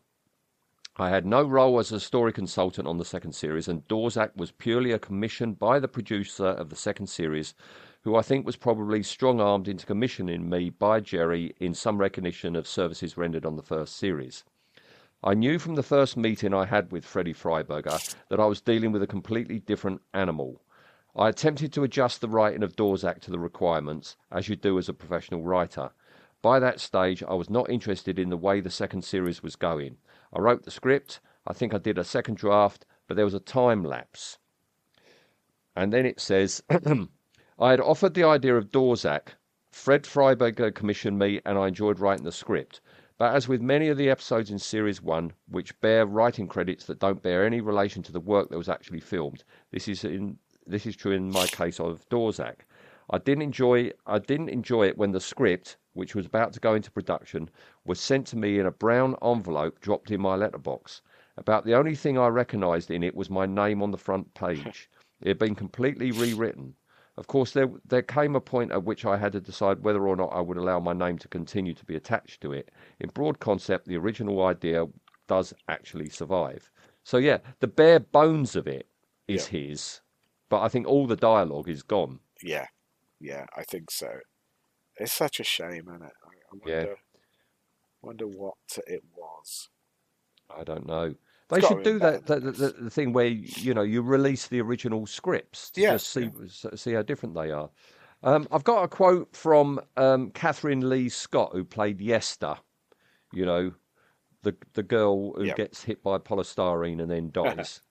I had no role as a story consultant on the second series, and Dorzak was purely a commission by the producer of the second series, who I think was probably strong armed into commissioning me by Gerry in some recognition of services rendered on the first series. I knew from the first meeting I had with Freddie Freiberger that I was dealing with a completely different animal. I attempted to adjust the writing of Dorzak to the requirements, as you do as a professional writer. By that stage, I was not interested in the way the second series was going. I wrote the script, I think I did a second draft, but there was a time lapse. And then it says, I had offered the idea of Dorzak. Fred Freiberger commissioned me, and I enjoyed writing the script. But as with many of the episodes in Series 1, which bear writing credits that don't bear any relation to the work that was actually filmed, this is in this is true in my case of Dorzak. I didn't enjoy I didn't enjoy it when the script, which was about to go into production, was sent to me in a brown envelope dropped in my letterbox. About the only thing I recognised in it was my name on the front page. It had been completely rewritten. Of course, there there came a point at which I had to decide whether or not I would allow my name to continue to be attached to it. In broad concept, the original idea does actually survive. So yeah, the bare bones of it is his, but I think all the dialogue is gone. Yeah, yeah, I think so. It's such a shame, isn't it? I, I wonder, Yeah. wonder what it was. I don't know. They should do that, better that, the, thing where you know you release the original scripts to Yeah, just see see how different they are. Um, I've got a quote from um, Catherine Lee Scott, who played Yesta. You know, the the girl who Yep. gets hit by polystyrene and then dies.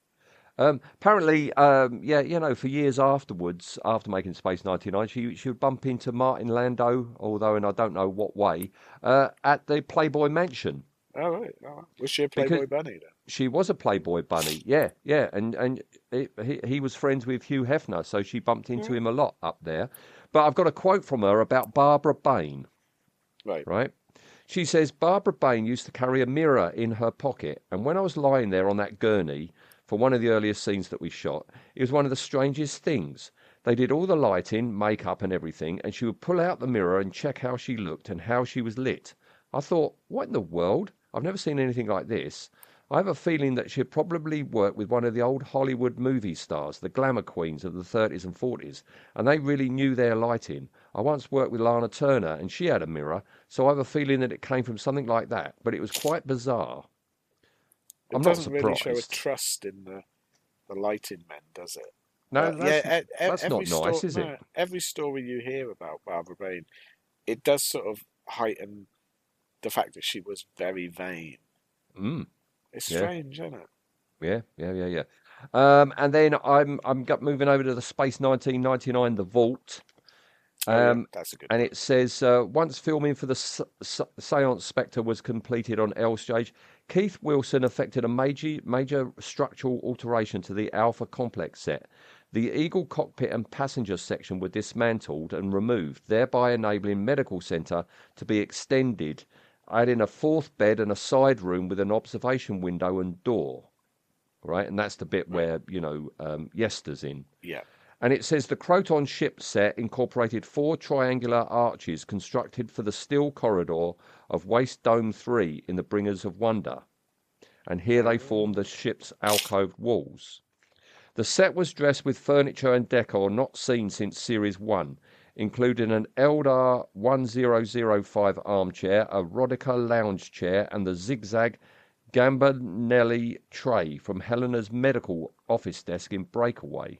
um, apparently, um, yeah, you know, for years afterwards, after making Space Ninety Nine, she she would bump into Martin Landau, although in I don't know what way, uh, at the Playboy Mansion. Oh, right. Was she a Because- Playboy bunny then? She was a Playboy bunny, yeah, yeah, and and it, he he was friends with Hugh Hefner, so she bumped into mm. him a lot up there. But I've got a quote from her about Barbara Bain, Right. right? She says Barbara Bain used to carry a mirror in her pocket, and when I was lying there on that gurney for one of the earliest scenes that we shot, it was one of the strangest things. They did all the lighting, makeup, and everything, and she would pull out the mirror and check how she looked and how she was lit. I thought, what in the world? I've never seen anything like this. I have a feeling that she had probably worked with one of the old Hollywood movie stars, the glamour queens of the 30s and 40s, and they really knew their lighting. I once worked with Lana Turner, and she had a mirror, so I have a feeling that it came from something like that, but it was quite bizarre. It I'm doesn't really show a trust in the, the lighting men, does it? No, But that's, yeah, that's not nice, is no, it? Every story you hear about Barbara Bain, it does sort of heighten the fact that she was very vain. Mm. It's Yeah. strange, isn't it? Yeah, yeah, yeah, yeah. Um, and then I'm I'm moving over to the Space 1999, the Vault. Oh, Um, that's a good and one. it says uh, once filming for the S- S- Séance Spectre was completed on L stage, Keith Wilson effected a major major structural alteration to the Alpha Complex set. The Eagle cockpit and passenger section were dismantled and removed, thereby enabling Medical Centre to be extended, adding a fourth bed and a side room with an observation window and door. Right, and that's the bit where you know um, Yesta's in. Yeah. And it says the Croton ship set incorporated four triangular arches constructed for the steel corridor of Waste Dome 3 in the Bringers of Wonder. And here they form the ship's alcoved walls. The set was dressed with furniture and decor not seen since Series 1, including an Elda 1005 armchair, a Rodica lounge chair, and the zigzag Gambonelli tray from Helena's medical office desk in Breakaway.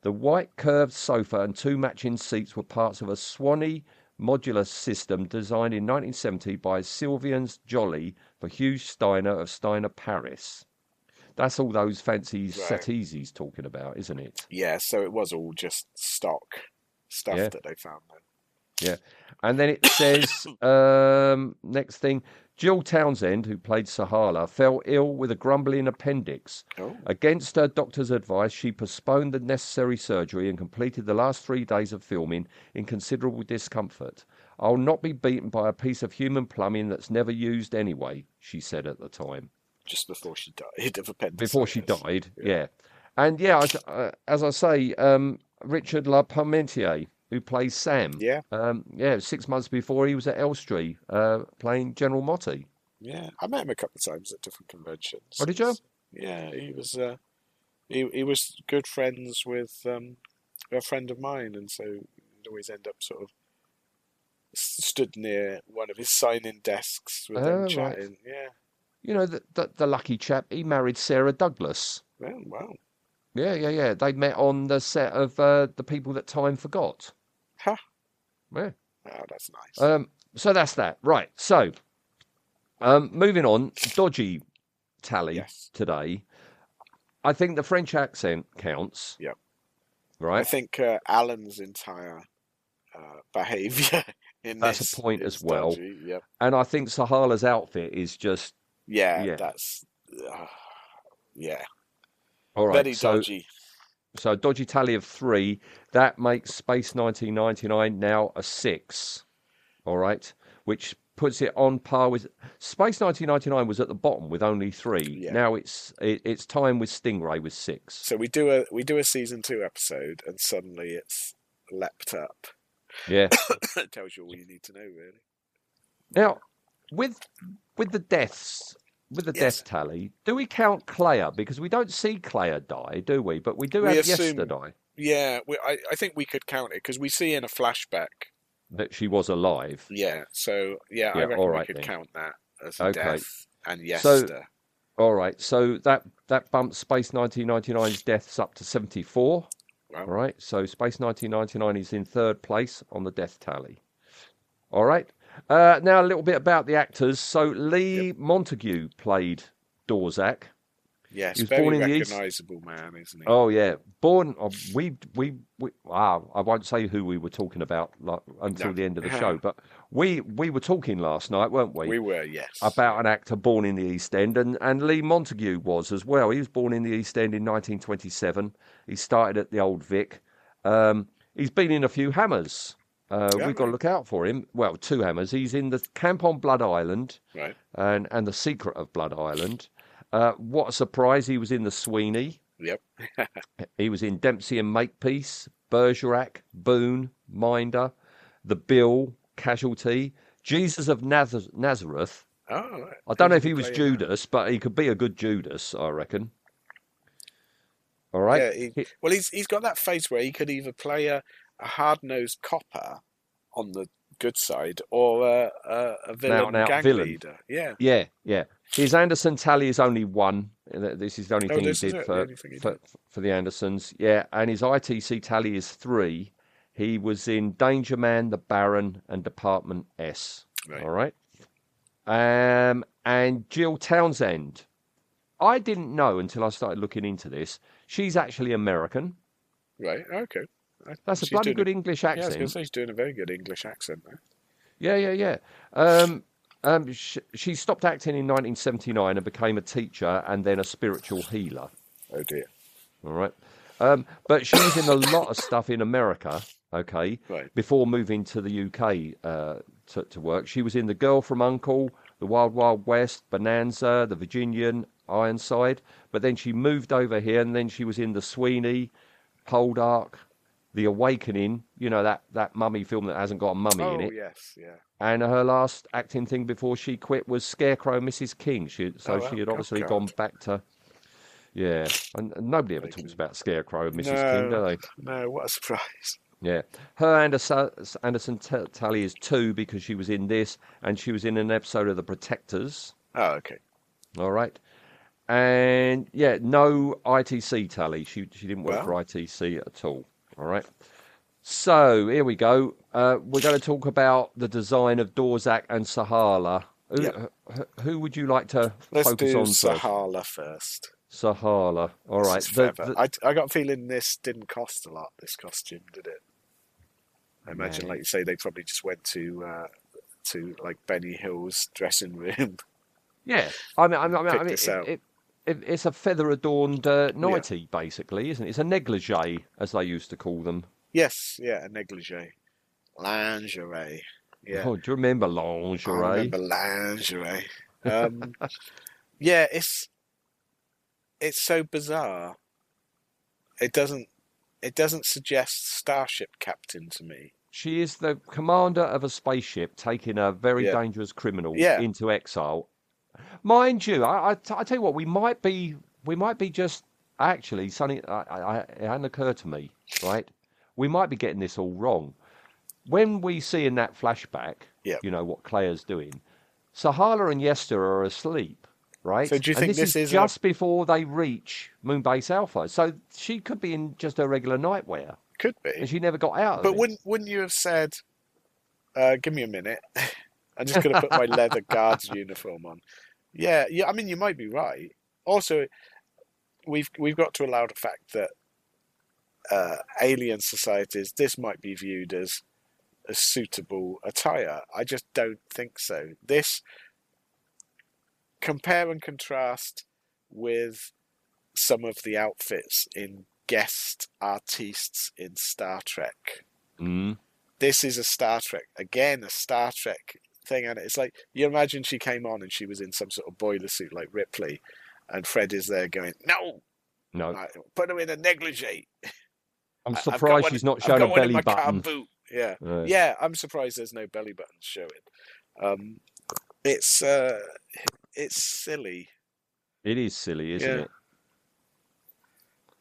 The white curved sofa and two matching seats were parts of a Swanee modular system designed in 1970 by Sylvians Jolly for Hugh Steiner of Steiner Paris. That's all those fancy settees he's talking about, isn't it? Yeah, so it was all just stock stuff Yeah. that they found then. Yeah. And then it says, um, next thing, Jill Townsend, who played Sahala, fell ill with a grumbling appendix. Oh. Against her doctor's advice, she postponed the necessary surgery and completed the last three days of filming in considerable discomfort. I'll not be beaten by a piece of human plumbing that's never used anyway, she said at the time. Just before she died of appendicitis. Before she died, yeah. And yeah, I, uh, as I say, um, Richard LeParmentier, who plays Sam. Yeah. Um, yeah, six months before he was at Elstree uh, playing General Motti. Yeah, I met him a couple of times at different conventions. Oh, did you? Yeah, he was. Uh, he he was good friends with um, a friend of mine, and so he'd always end up sort of stood near one of his sign-in desks with Oh, them right. chatting. Yeah. You know, the, the, the lucky chap, he married Sarah Douglas. Well, wow. Yeah, yeah, yeah. They met on the set of uh, The People That Time Forgot. Huh. Yeah. Oh, that's nice. Um, so that's that. Right. So, um, moving on, dodgy tally Yes. today. I think the French accent counts. Yep. Right. I think uh, Alan's entire uh, behaviour in That's a this point is as well. dodgy. Yep. And I think Sahala's outfit is just Yeah, Yeah. that's uh, yeah, all right. very so, dodgy. so dodgy tally of three. That makes Space 1999 now a six. All right, which puts it on par with Space 1999 was at the bottom with only three. Yeah. Now it's it, it's time with Stingray with six. So we do a we do a season two episode, and suddenly it's leapt up. Yeah. it tells you all you need to know, really. Now, with with the deaths, with the Yes. death tally, do we count Claire? Because we don't see Claire die, do we? But we do We have assume- Yesta die Yeah, we, I I think we could count it because we see in a flashback. that she was alive. Yeah, so yeah, I reckon we could then. count that as a Okay. death and So- Yesta. All right, so that that bumps Space 1999's deaths up to 74. Wow. All right, so Space 1999 is in third place on the death tally. All right, uh, now a little bit about the actors. So Lee Montague played Dorzak. Yes, he was very born in the East- recognisable man, isn't he? Oh yeah, born. Oh, we we we. Wow, I won't say who we were talking about like, until No. the end of the show, but we we were talking last night, weren't we? we were, yes. about an actor born in the East End, and, and Lee Montague was as well. He was born in the East End in 1927. He started at the Old Vic. Um, he's been in a few hammers. Uh, Yeah, we've got to look out for him. Well, two hammers. He's in the Camp on Blood Island Right. and, and the Secret of Blood Island. Uh, what a surprise! He was in the Sweeney. Yep. He was in Dempsey and Makepeace, Bergerac, Boone, Minder, The Bill, Casualty, Jesus of Naz- Nazareth. Oh, right. I don't know if he was that? Judas, but he could be a good Judas, I reckon. All right. Yeah, he, He- well, he's he's got that face where he could either play a, a hard nosed copper on the good side or a, a, a villain gang villain. leader. Yeah, yeah, yeah. His Anderson tally is only one. This is the only Oh, thing he did it, the for, only thing he for, did. for the Andersons. Yeah, and his ITC tally is three. He was in Danger Man, The Baron, and Department S. Right. All right. Um, and Jill Townsend. I didn't know until I started looking into this. She's actually American. right. Okay. That's a bloody good English Yeah, I was accent. going to say she's doing a very good English accent there. Yeah, yeah, yeah. Um, um, sh- she stopped acting in 1979 and became a teacher and then a spiritual healer. Oh dear. All right. Um, but she was in a lot of stuff in America, okay, Right. before moving to the UK uh, to, to work. She was in The Girl from Uncle, The Wild Wild West, Bonanza, The Virginian, Ironside. But then she moved over here and then she was in The Sweeney, Poldark, The Awakening, you know, that, that mummy film that hasn't got a mummy Oh in it. Oh yes, yeah. And her last acting thing before she quit was Scarecrow Mrs. King. She, so Oh, she had oh, obviously God. gone back to. Yeah, and, and nobody ever talks about Scarecrow and Mrs. King, do No. they? No, what a surprise. Yeah. Her Anderson, Anderson t- tally is two because she was in this and she was in an episode of The Protectors. Oh, okay. All right. And yeah, no ITC tally. She, she didn't work Well. for ITC at all. All right. So here we go. Uh, we're going to talk about the design of Dorzak and Sahala. Who, Yeah. who, would you like to Let's focus do on? Sahala first. Sahala. All right. The- the- I, I got a feeling this didn't cost a lot. This costume, did it? I imagine, like you say, they probably just went to uh, to like Benny Hill's dressing room. Yeah, I mean, I mean, I mean, I mean this it, out. it, it, it's a feather-adorned uh, nightie, basically, isn't it? It's a negligee, as they used to call them. yes, yeah, a negligee, lingerie. Yeah. Oh, do you remember lingerie? I remember lingerie. Um, yeah, it's it's so bizarre. It doesn't it doesn't suggest starship captain to me. She is the commander of a spaceship taking a very Yeah. dangerous criminal Yeah. into exile. Mind you, I, I, t- I tell you what, we might be, we might be just actually, Sonny, I, I, it hadn't occurred to me, right? We might be getting this all wrong. When we see in that flashback, Yeah. you know what Claire's doing, Sahala and Yesta are asleep, right? So do you And think this, this is, is a- just before they reach Moonbase Alpha? So she could be in just her regular nightwear, Could be. and she never got out But wouldn't wouldn't you have said uh, give me a minute. I'm just gonna put my leather guards uniform on. Yeah, yeah, I mean you might be right. Also we've we've got to allow the fact that uh, alien societies this might be viewed as a suitable attire. I just don't think so. This compare and contrast with some of the outfits in guest artistes in Star Trek. Mm. This is a Star Trek again, a Star Trek thing, and it's like you imagine she came on and she was in some sort of boiler suit like Ripley, and Fred is there going, "No, No, put her in a negligee." I'm I- I've got surprised one- she's not shown a belly button. Yeah, Right. yeah, I'm surprised there's no belly buttons showing. Um, it's uh, it's silly. It is silly, isn't Yeah. it?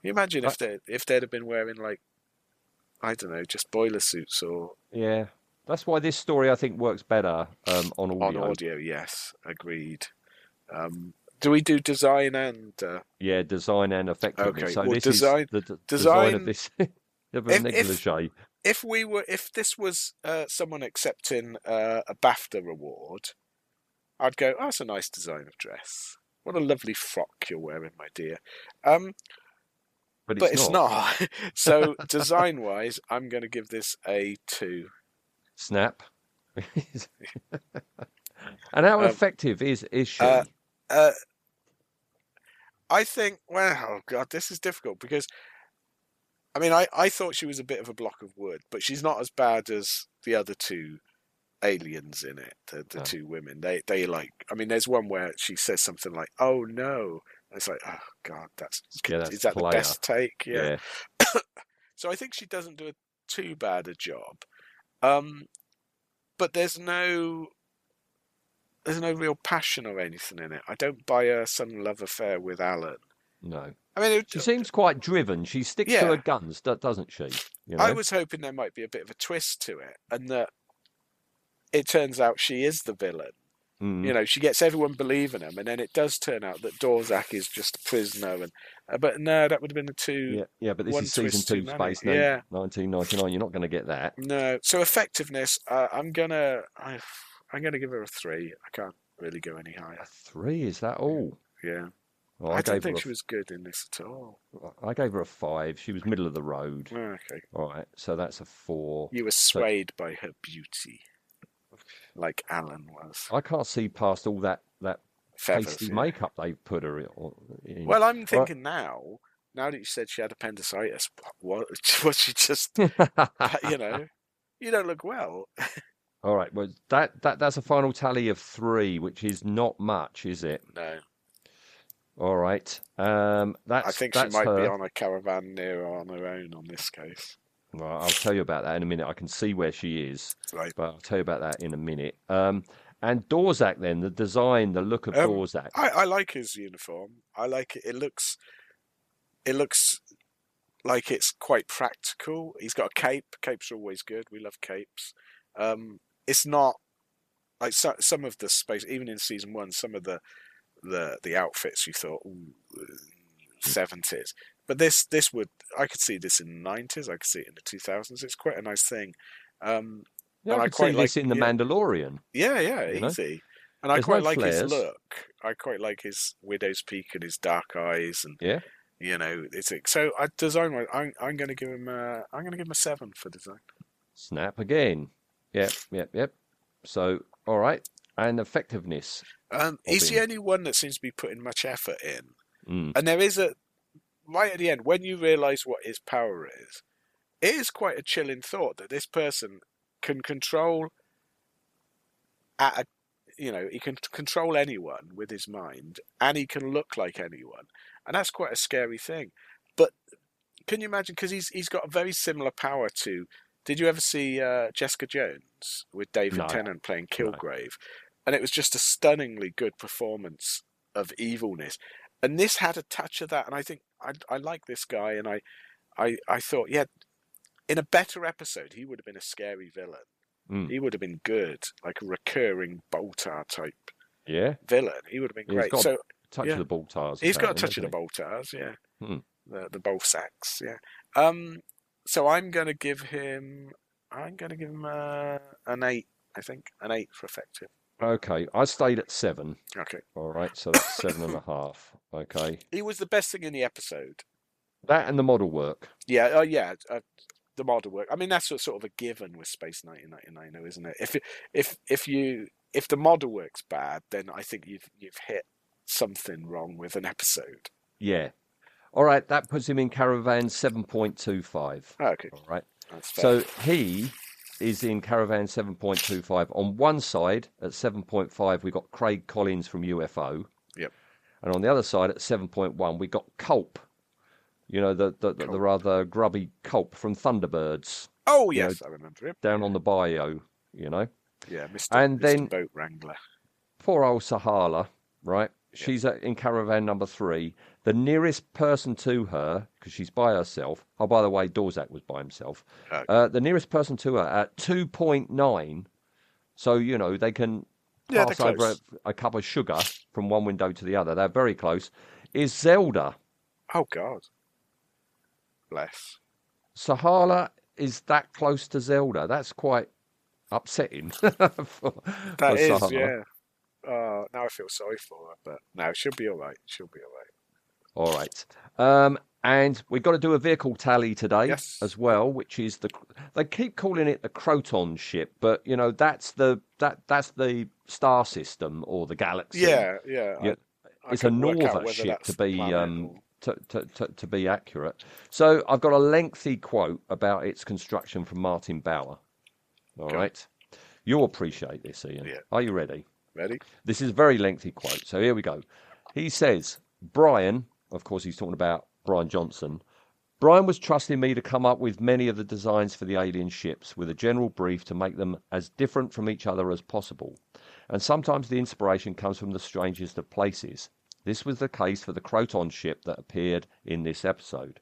You imagine if they if they'd have been wearing like I don't know, just boiler suits or Yeah. That's why this story I think works better um, on on audio. audio? Yes, agreed. Um, do we do design and uh, Yeah, design and effectiveness. Okay, So well, this design- is the d- design- design of this of If- if- negligee. if we were if this was uh, someone accepting uh, a BAFTA award, I'd go, oh, that's a nice design of dress. What a lovely frock you're wearing, my dear. Um, But it's but it's not. not. so design wise, I'm going to give this a two. Snap. and how Um, effective is is she? uh, Uh, I think, well, god, this is difficult because, I mean, I, I thought she was a bit of a block of wood, but she's not as bad as the other two aliens in it. The, the No. two women, they they like. I mean, there's one where she says something like, "Oh no," and it's like, "Oh god, that's, Yeah, that's is that player. the best take?" yeah. So I think she doesn't do a too bad a job. Um, but there's no there's no real passion or anything in it. I don't buy her some love affair with Alan. No. I mean, it, She seems quite driven. She sticks Yeah. to her guns, doesn't she? You know? I was hoping there might be a bit of a twist to it, and that it turns out she is the villain. Mm. You know, she gets everyone believing him, and then it does turn out that Dorzak is just a prisoner. And uh, but no, that would have been a two. Yeah, yeah, but this is season two. Space Nine, Yeah. 1999. You're not going to get that. No. So effectiveness, uh, I'm gonna, I, I'm gonna give her a three. I can't really go any higher. A three is that all? Yeah, Well, I, I, don't think her she was good in this at all. I gave her a five. She was middle of the road. Oh, Okay, All right, so that's a four. you were swayed by her beauty, like Alan was. I can't see past all that that Feathers. pasty yeah. makeup they put her in. Well, I'm thinking now. Now that you said she had appendicitis, what was she just? you know, you don't look well. All right. Well, that, that that's a final tally of three, which is not much, is it? No, All right. Um, that's I think she might be on a caravan near on her own on this case. Well, I'll tell you about that in a minute. I can see where she is, Right. but I'll tell you about that in a minute. Um, and Dorzak, then the design, the look of Um, Dorzak. I, I like his uniform. I like it. It looks, it looks like it's quite practical. He's got a cape. Capes are always good. We love capes. Um, it's not like so, some of the space, even in season one, some of the the the outfits you thought seventies, but this this would I could see this in the nineties. I could see it in the two thousands. It's quite a nice thing. Um, yeah, and I I could see quite this in the yeah. Mandalorian. yeah, yeah, You know? easy. And I quite no like his look. I quite like his widow's peak and his dark eyes, and Yeah. you know, it's so. I design. I'm I'm going to give him. A, I'm going to give him a seven for design. Snap again. Yep, yep, yep. So, all right. And effectiveness. Um, he's the only one that seems to be putting much effort in, Mm. and there is a right at the end when you realise what his power is. It is quite a chilling thought that this person can control at a, you know, he can control anyone with his mind, and he can look like anyone, and that's quite a scary thing. But can you imagine? Because he's he's got a very similar power to. Did you ever see uh, Jessica Jones with David No. Tennant playing Kilgrave? And it was just a stunningly good performance of evilness. And this had a touch of that, and I think I I like this guy, and I I I thought, yeah, in a better episode, he would have been a scary villain. Mm. He would have been good, like a recurring Boltar type Yeah, villain. He would have been He's great. got So touch Yeah. of the Boltars. he's got a touch of the Boltars, yeah, Hmm. the the Bolsacks, yeah. Um, so I'm going to give him, I'm going to give him uh, an eight. I think an eight for effective. Okay, I stayed at seven. Okay, All right, so that's seven and a half. Okay, he was the best thing in the episode. that and the model work. Yeah, oh yeah, uh, the model work. I mean, that's sort of a given with Space 1999, though, isn't it? If if if you if the model work's bad, then I think you've you've hit something wrong with an episode. Yeah. All right, that puts him in caravan seven point two five. Oh, okay, All right. that's fair. So he is in Caravan 7.25. On one side, at 7.5, we got Craig Collins from UFO. Yep. And on the other side, at 7.1, we got Culp. You know, the, the, the, the rather grubby Culp from Thunderbirds oh you know, yes, I remember him. down on the bayou, you know. Yeah, Mister and Mr. then- Boat Wrangler. Poor old Sahala, right? She's at, in caravan number three. The nearest person to her, because she's by herself. Oh, by the way, Dorzak was by himself. Okay. Uh, the nearest person to her at 2.9. So, you know, they can Yeah, pass over a, a cup of sugar from one window to the other. They're very close. Is Zelda. Oh God, bless. Sahala is that close to Zelda. That's quite upsetting. for, That for is, yeah. Uh, now I feel sorry for her, but no, she'll be all right. She'll be all right. All right. Um, and we've got to do a vehicle tally today Yes. as well, which is the they keep calling it the Croton ship, but you know that's the that that's the star system or the galaxy. Yeah, yeah. I- Yeah, I it's a work out Norther ship to be um to, to, to, to be accurate. So I've got a lengthy quote about its construction from Martin Bower. All Okay. right. You'll appreciate this, Ian. Yeah. Are you ready? Ready? This is a very lengthy quote. So here we go. He says, Brian, of course, he's talking about Brian Johnson. Brian was trusting me to come up with many of the designs for the alien ships with a general brief to make them as different from each other as possible. And sometimes the inspiration comes from the strangest of places. This was the case for the Croton ship that appeared in this episode.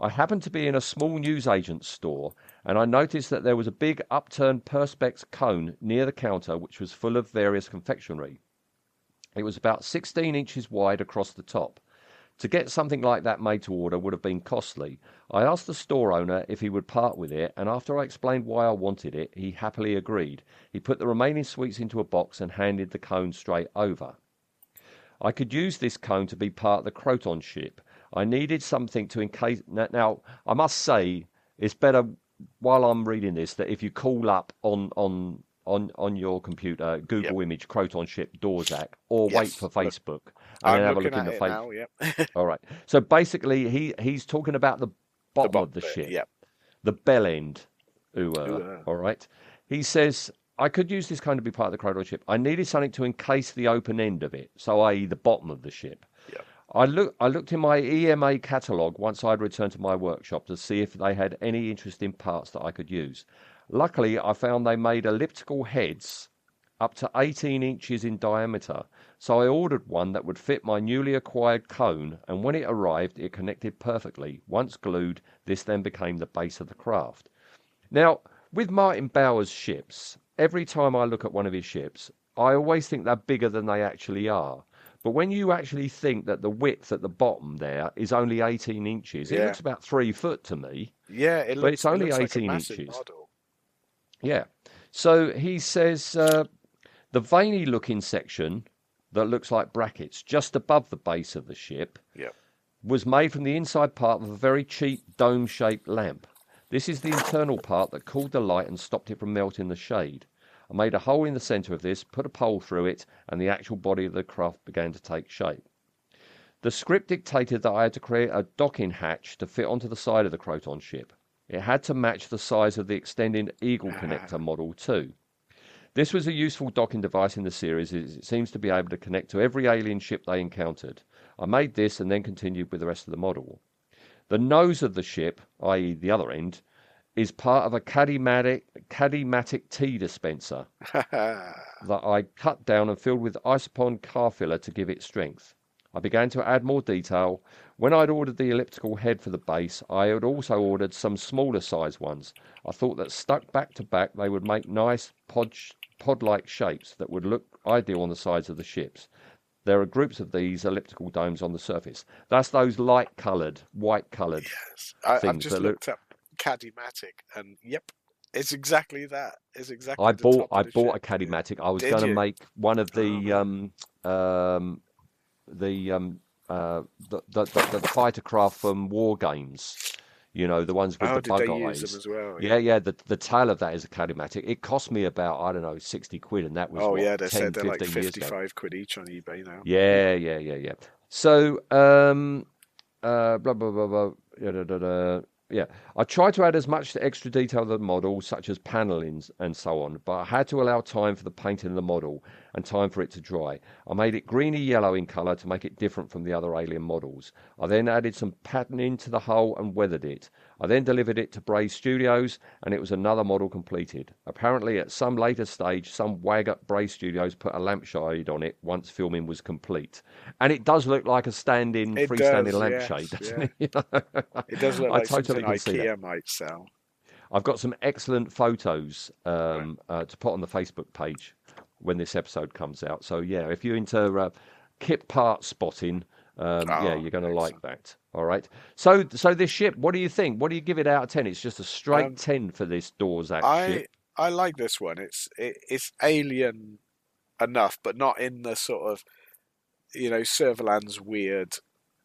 I happened to be in a small newsagent's store and I noticed that there was a big upturned Perspex cone near the counter which was full of various confectionery. It was about 16 inches wide across the top. To get something like that made to order would have been costly. I asked the store owner if he would part with it, and after I explained why I wanted it, he happily agreed. He put the remaining sweets into a box and handed the cone straight over. I could use this cone to be part of the Croton ship. I needed something to encase. Now, now, I must say, it's better while I'm reading this that if you call up on on on on your computer Google image Croton ship Dorzak, or wait Yes, for look, Facebook and I'm then have a look in the it face. now. Yep. All right. So basically, he he's talking about the bottom bottom of the bit, ship, yep. the bell end. Ooh, uh, Ooh, uh. all right. He says, I could use this cone to be part of the Croton ship. I needed something to encase the open end of it, so i.e. the bottom of the ship. I look I looked in my EMA catalogue once I'd returned to my workshop to see if they had any interesting parts that I could use. Luckily, I found they made elliptical heads up to 18 inches in diameter, so I ordered one that would fit my newly acquired cone, and when it arrived, it connected perfectly. Once glued, this then became the base of the craft. Now, with Martin Bower's ships, every time I look at one of his ships, I always think they're bigger than they actually are. But when you actually think that the width at the bottom there is only 18 inches, it looks about three foot to me. Yeah, it looks, But it's it only like a 18 massive inches. model. Yeah. So he says uh, the veiny looking section that looks like brackets just above the base of the ship Yep. was made from the inside part of a very cheap dome shaped lamp. This is the internal part that cooled the light and stopped it from melting the shade. I made a hole in the centre of this, put a pole through it, and the actual body of the craft began to take shape. The script dictated that I had to create a docking hatch to fit onto the side of the Croton ship. It had to match the size of the extending Eagle ah. connector model too. This was a useful docking device in the series as it seems to be able to connect to every alien ship they encountered. I made this and then continued with the rest of the model. The nose of the ship, i.e., the other end, is part of a Caddymatic, Caddymatic tea dispenser that I cut down and filled with isopon car filler to give it strength. I began to add more detail. When I'd ordered the elliptical head for the base, I had also ordered some smaller size ones. I thought that stuck back to back they would make nice pod pod-like shapes that would look ideal on the sides of the ships. There are groups of these elliptical domes on the surface. That's those light coloured, white coloured. Yes. I, I've things just that look- looked up Caddymatic, and yep, it's exactly that. It's exactly. I bought I bought a ship. Caddymatic. I was Did going to make one of the Oh. um um the um uh the the, the, the fighter craft from War Games. You know the ones with Oh, the bug eyes. use them as well? Yeah, yeah. The the tail of that is a Caddymatic. It cost me about I don't know sixty quid, and that was Oh what, yeah, they 10, said they're like 15 years ago. fifty-five quid each on eBay now. Yeah, yeah, yeah, yeah. So, um, uh, blah blah blah blah. Yeah, da, da, da. Yeah. I tried to add as much extra detail to the model, such as panelings and so on, but I had to allow time for the painting of the model and time for it to dry. I made it greeny yellow in colour to make it different from the other alien models. I then added some patterning to the hull and weathered it. I then delivered it to Bray Studios, and it was another model completed. Apparently, at some later stage, some wag at Bray Studios put a lampshade on it once filming was complete, and it does look like a standing, It freestanding does, lampshade, yes, doesn't yeah. it? It does look I like totally something can see that. IKEA might sell. I've got some excellent photos um, uh, to put on the Facebook page when this episode comes out. So yeah, if you're into uh, kit part spotting, um, yeah, Oh, you're going to like that. All right. So so this ship, what do you think? What do you give it out of ten? It's just a straight Um, ten for this Dorzak I ship. I like this one. It's it, it's alien enough, but not in the sort of you know Servalan's weird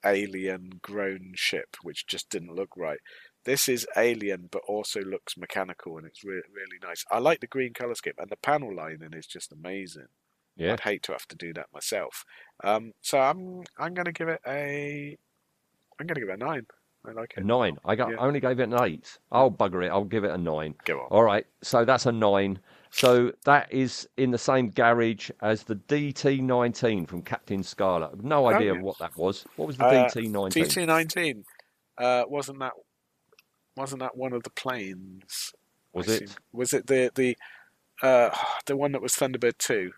alien grown ship, which just didn't look right. This is alien, but also looks mechanical, and it's re- really nice. I like the green color scheme, and the panel lining is just amazing. Yeah. I'd hate to have to do that myself. Um, so I'm I'm going to give it a I'm going to give it a nine. I like A it. nine. I got Yeah. I only gave it an eight. I'll bugger it. I'll give it a nine. Go on. All right. So that's a nine. So that is in the same garage as the DT19 from Captain Scarlet. No idea Oh, yeah. what that was. What was the Uh, DT19? DT nineteen. Uh, wasn't that wasn't that one of the planes? Was I it? Was it the the uh, the one that was Thunderbird two?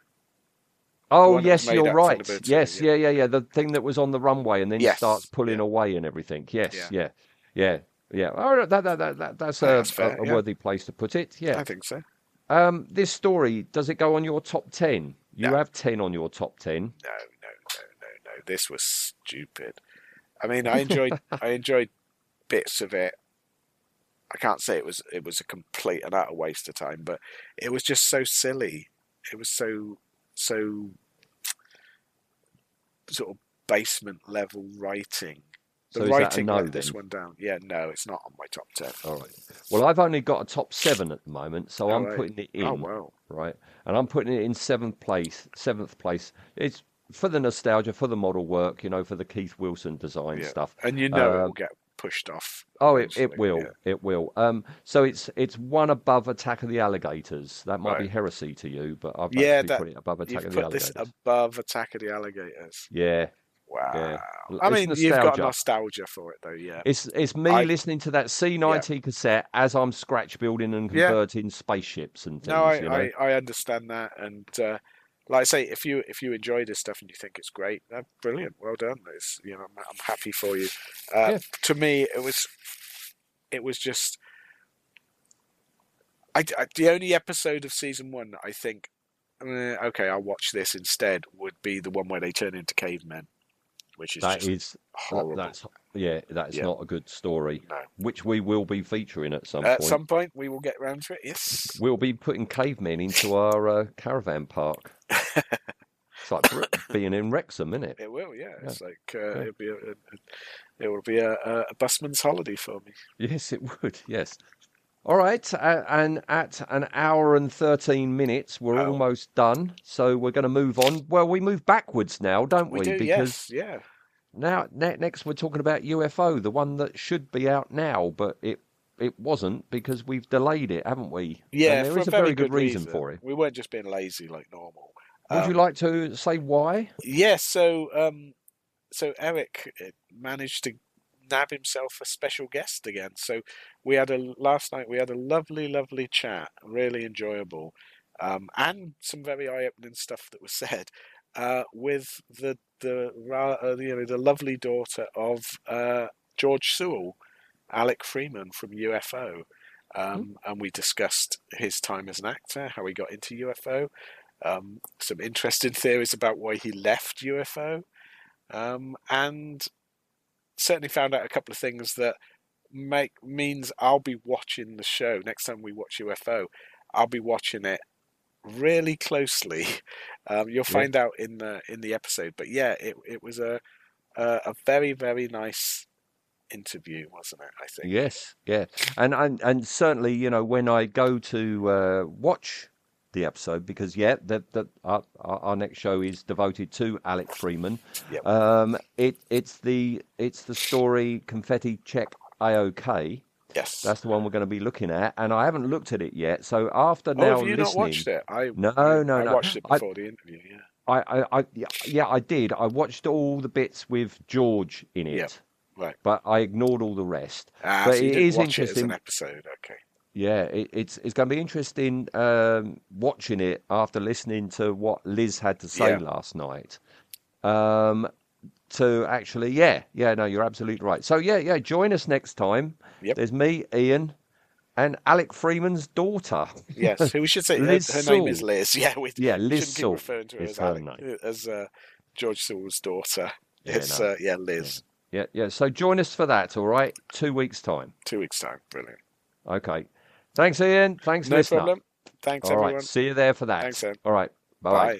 Oh yes, you're right. Yes, yeah, yeah, yeah. The thing that was on the runway and then Yes, starts pulling yeah. away and everything. Yes, Yeah. yeah, yeah, yeah. Right, that, that, that, that, that's a, fair, a, a worthy place to put it. Yeah. I think so. Um, this story does it go on your top ten? You No. have ten on your top ten. No, no, no, no, no. This was stupid. I mean, I enjoyed I enjoyed bits of it. I can't say it was it was a complete and utter waste of time, but it was just so silly. It was so so sort of basement level writing. The So is that a writing no let this one down. Yeah, no, it's not on my top ten. All right. Well, I've only got a top seven at the moment, so Oh, I'm right. putting it in. Oh wow. right? And I'm putting it in seventh place. Seventh place. It's for the nostalgia, for the model work, you know, for the Keith Wilson design Yeah. stuff. And you know it Uh, will get pushed off. Oh, it, it will. yeah. It will. Um, so it's it's one above Attack of the Alligators. That might be heresy to you, but I've Yeah, that- put it above Attack of the put this Alligators. above Attack of the Alligators. Yeah, Wow. yeah. I It's mean, you've got nostalgia. nostalgia for it, though. Yeah. It's it's me I- listening to that C90 cassette as I'm scratch building and Yeah. converting spaceships and things. No, I, you know? I, I understand that, and uh, like I say, if you if you enjoy this stuff and you think it's great, uh, brilliant, well done. It's you know, I'm, I'm happy for you. Uh, Yeah. To me, it was it was just I, I- the only episode of season one that I think eh, okay, I'll watch this instead would be the one where they turn into cavemen, which is That is horrible. that's yeah, that's Yeah. not a good story. No. Which we will be featuring at some At point. some point, we will get round to it. Yes. We'll be putting cavemen into our uh, caravan park. it's like being in Wrexham, isn't it? It will, yeah. It's like uh, Yeah. it'll be a, it will be a a busman's holiday for me. Yes, it would. Yes. All right, uh, and at an hour and thirteen minutes, we're Oh. almost done. So we're going to move on. Well, we move backwards now, don't we? We do, because yes, yeah. now next we're talking about UFO, the one that should be out now, but it it wasn't because we've delayed it, haven't we? Yeah, and there is a very very good good reason for it. We weren't just being lazy like normal. Would you Um, like to say why? Yes, so um, so Eric uh, managed to nab himself a special guest again. So we had a last night. We had a lovely, lovely chat, really enjoyable, um, and some very eye-opening stuff that was said uh, with the the uh, you know the lovely daughter of uh, George Sewell, Alec Freeman from UFO. Um, And we discussed his time as an actor, how he got into UFO, um, some interesting theories about why he left UFO, um, and certainly found out a couple of things that make means I'll be watching the show next time we watch UFO. I'll be watching it really closely. Um, you'll Yeah. find out in the in the episode, but yeah, it it was a a, a very very nice interview, wasn't it? I think. Yes, yeah, and and and certainly, you know, when I go to uh, watch the episode, because yeah, that that our, our our next show is devoted to Alec Freeman. Yep. Um, it it's the it's the story Confetti Check AOK. Yes. That's the one we're going to be looking at, and I haven't looked at it yet. So after oh, now have you listening, not watched it? I No, I, no, I no. watched it I- before the interview. Yeah. I, I, I yeah, I did. I watched all the bits with George in it, Yep, right. but I ignored all the rest. Ah, but so it is it interesting. an episode. Okay. Yeah, it, it's it's going to be interesting um, watching it after listening to what Liz had to say Yeah. last night. Um, to actually, yeah, yeah, no, you're absolutely right. So yeah, yeah, join us next time. Yep. There's me, Ian, and Alec Freeman's daughter. Yes, who we should say her, Liz her name is Liz. Yeah, we, Yeah, Liz Sewell referring to her is as her Alec, name. as uh, George Sewell's daughter. Yeah, it's no. uh, yeah, Liz. Yeah, yeah. So join us for that. All right, two weeks time. Two weeks time. Brilliant. Okay. Thanks, Ian. Thanks, No listener. problem. Thanks All right. everyone. See you there for that. Thanks, Ian. All right. Bye. Bye.